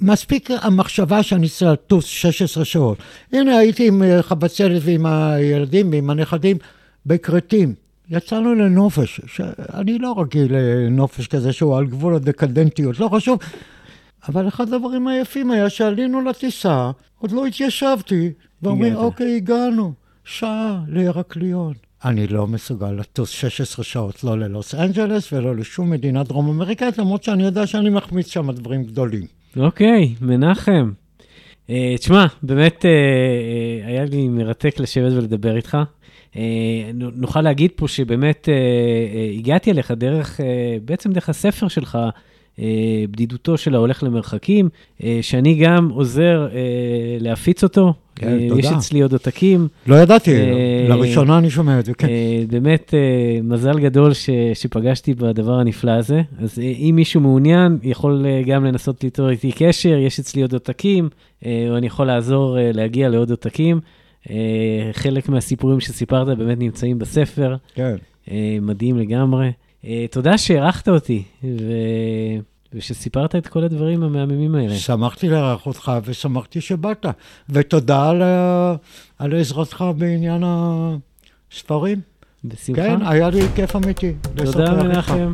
מספיק המחשבה שאני צריך לטוס 16 שעות. הנה, הייתי עם אה, חבצלת ועם הילדים ועם הנכדים בכרתים. יצאנו לנופש, שאני לא רגיל לנופש כזה שהוא על גבול הדקדנטיות, לא חשוב. אבל אחד הדברים היפים היה שעלינו לטיסה, עוד לא התיישבתי, ואומרים. אוקיי, הגענו, שעה להרקליון. אני לא מסוגל לטוס 16 שעות, לא ללוס אנג'לס ולא לשום מדינה דרום אמריקאית, למרות שאני יודע שאני מחמיץ שם דברים גדולים. אוקיי, מנחם. אה, תשמע, באמת אה, אה, היה לי מרתק לשבת ולדבר איתך. נו- נוכל להגיד פה שבאמת אה, אה, הגעתי אליך דרך, אה, בעצם דרך הספר שלך, בדידותו של ההולך למרחקים, אה, שאני גם עוזר אה, להפיץ אותו. כן, אה, תודה. יש אצלי עוד עותקים. לא ידעתי, אה, לראשונה אני שומע את זה, כן. אה, באמת אה, מזל גדול ש, שפגשתי בדבר הנפלא הזה. אז אה, אם מישהו מעוניין, יכול אה, גם לנסות ליצור איתי קשר, יש אצלי עוד עותקים, אה, או אני יכול לעזור אה, להגיע לעוד עותקים. אה, חלק מהסיפורים שסיפרת באמת נמצאים בספר, כן. אה, מדהים לגמרי. אה, תודה שהערכת אותי, ו... ושסיפרת את כל הדברים המהממים האלה. שמחתי לארח אותך ושמחתי שבאת. ותודה על, על עזרתך בעניין הספרים. בשמחה. כן, היה לי כיף אמיתי. תודה איתך. מנחם.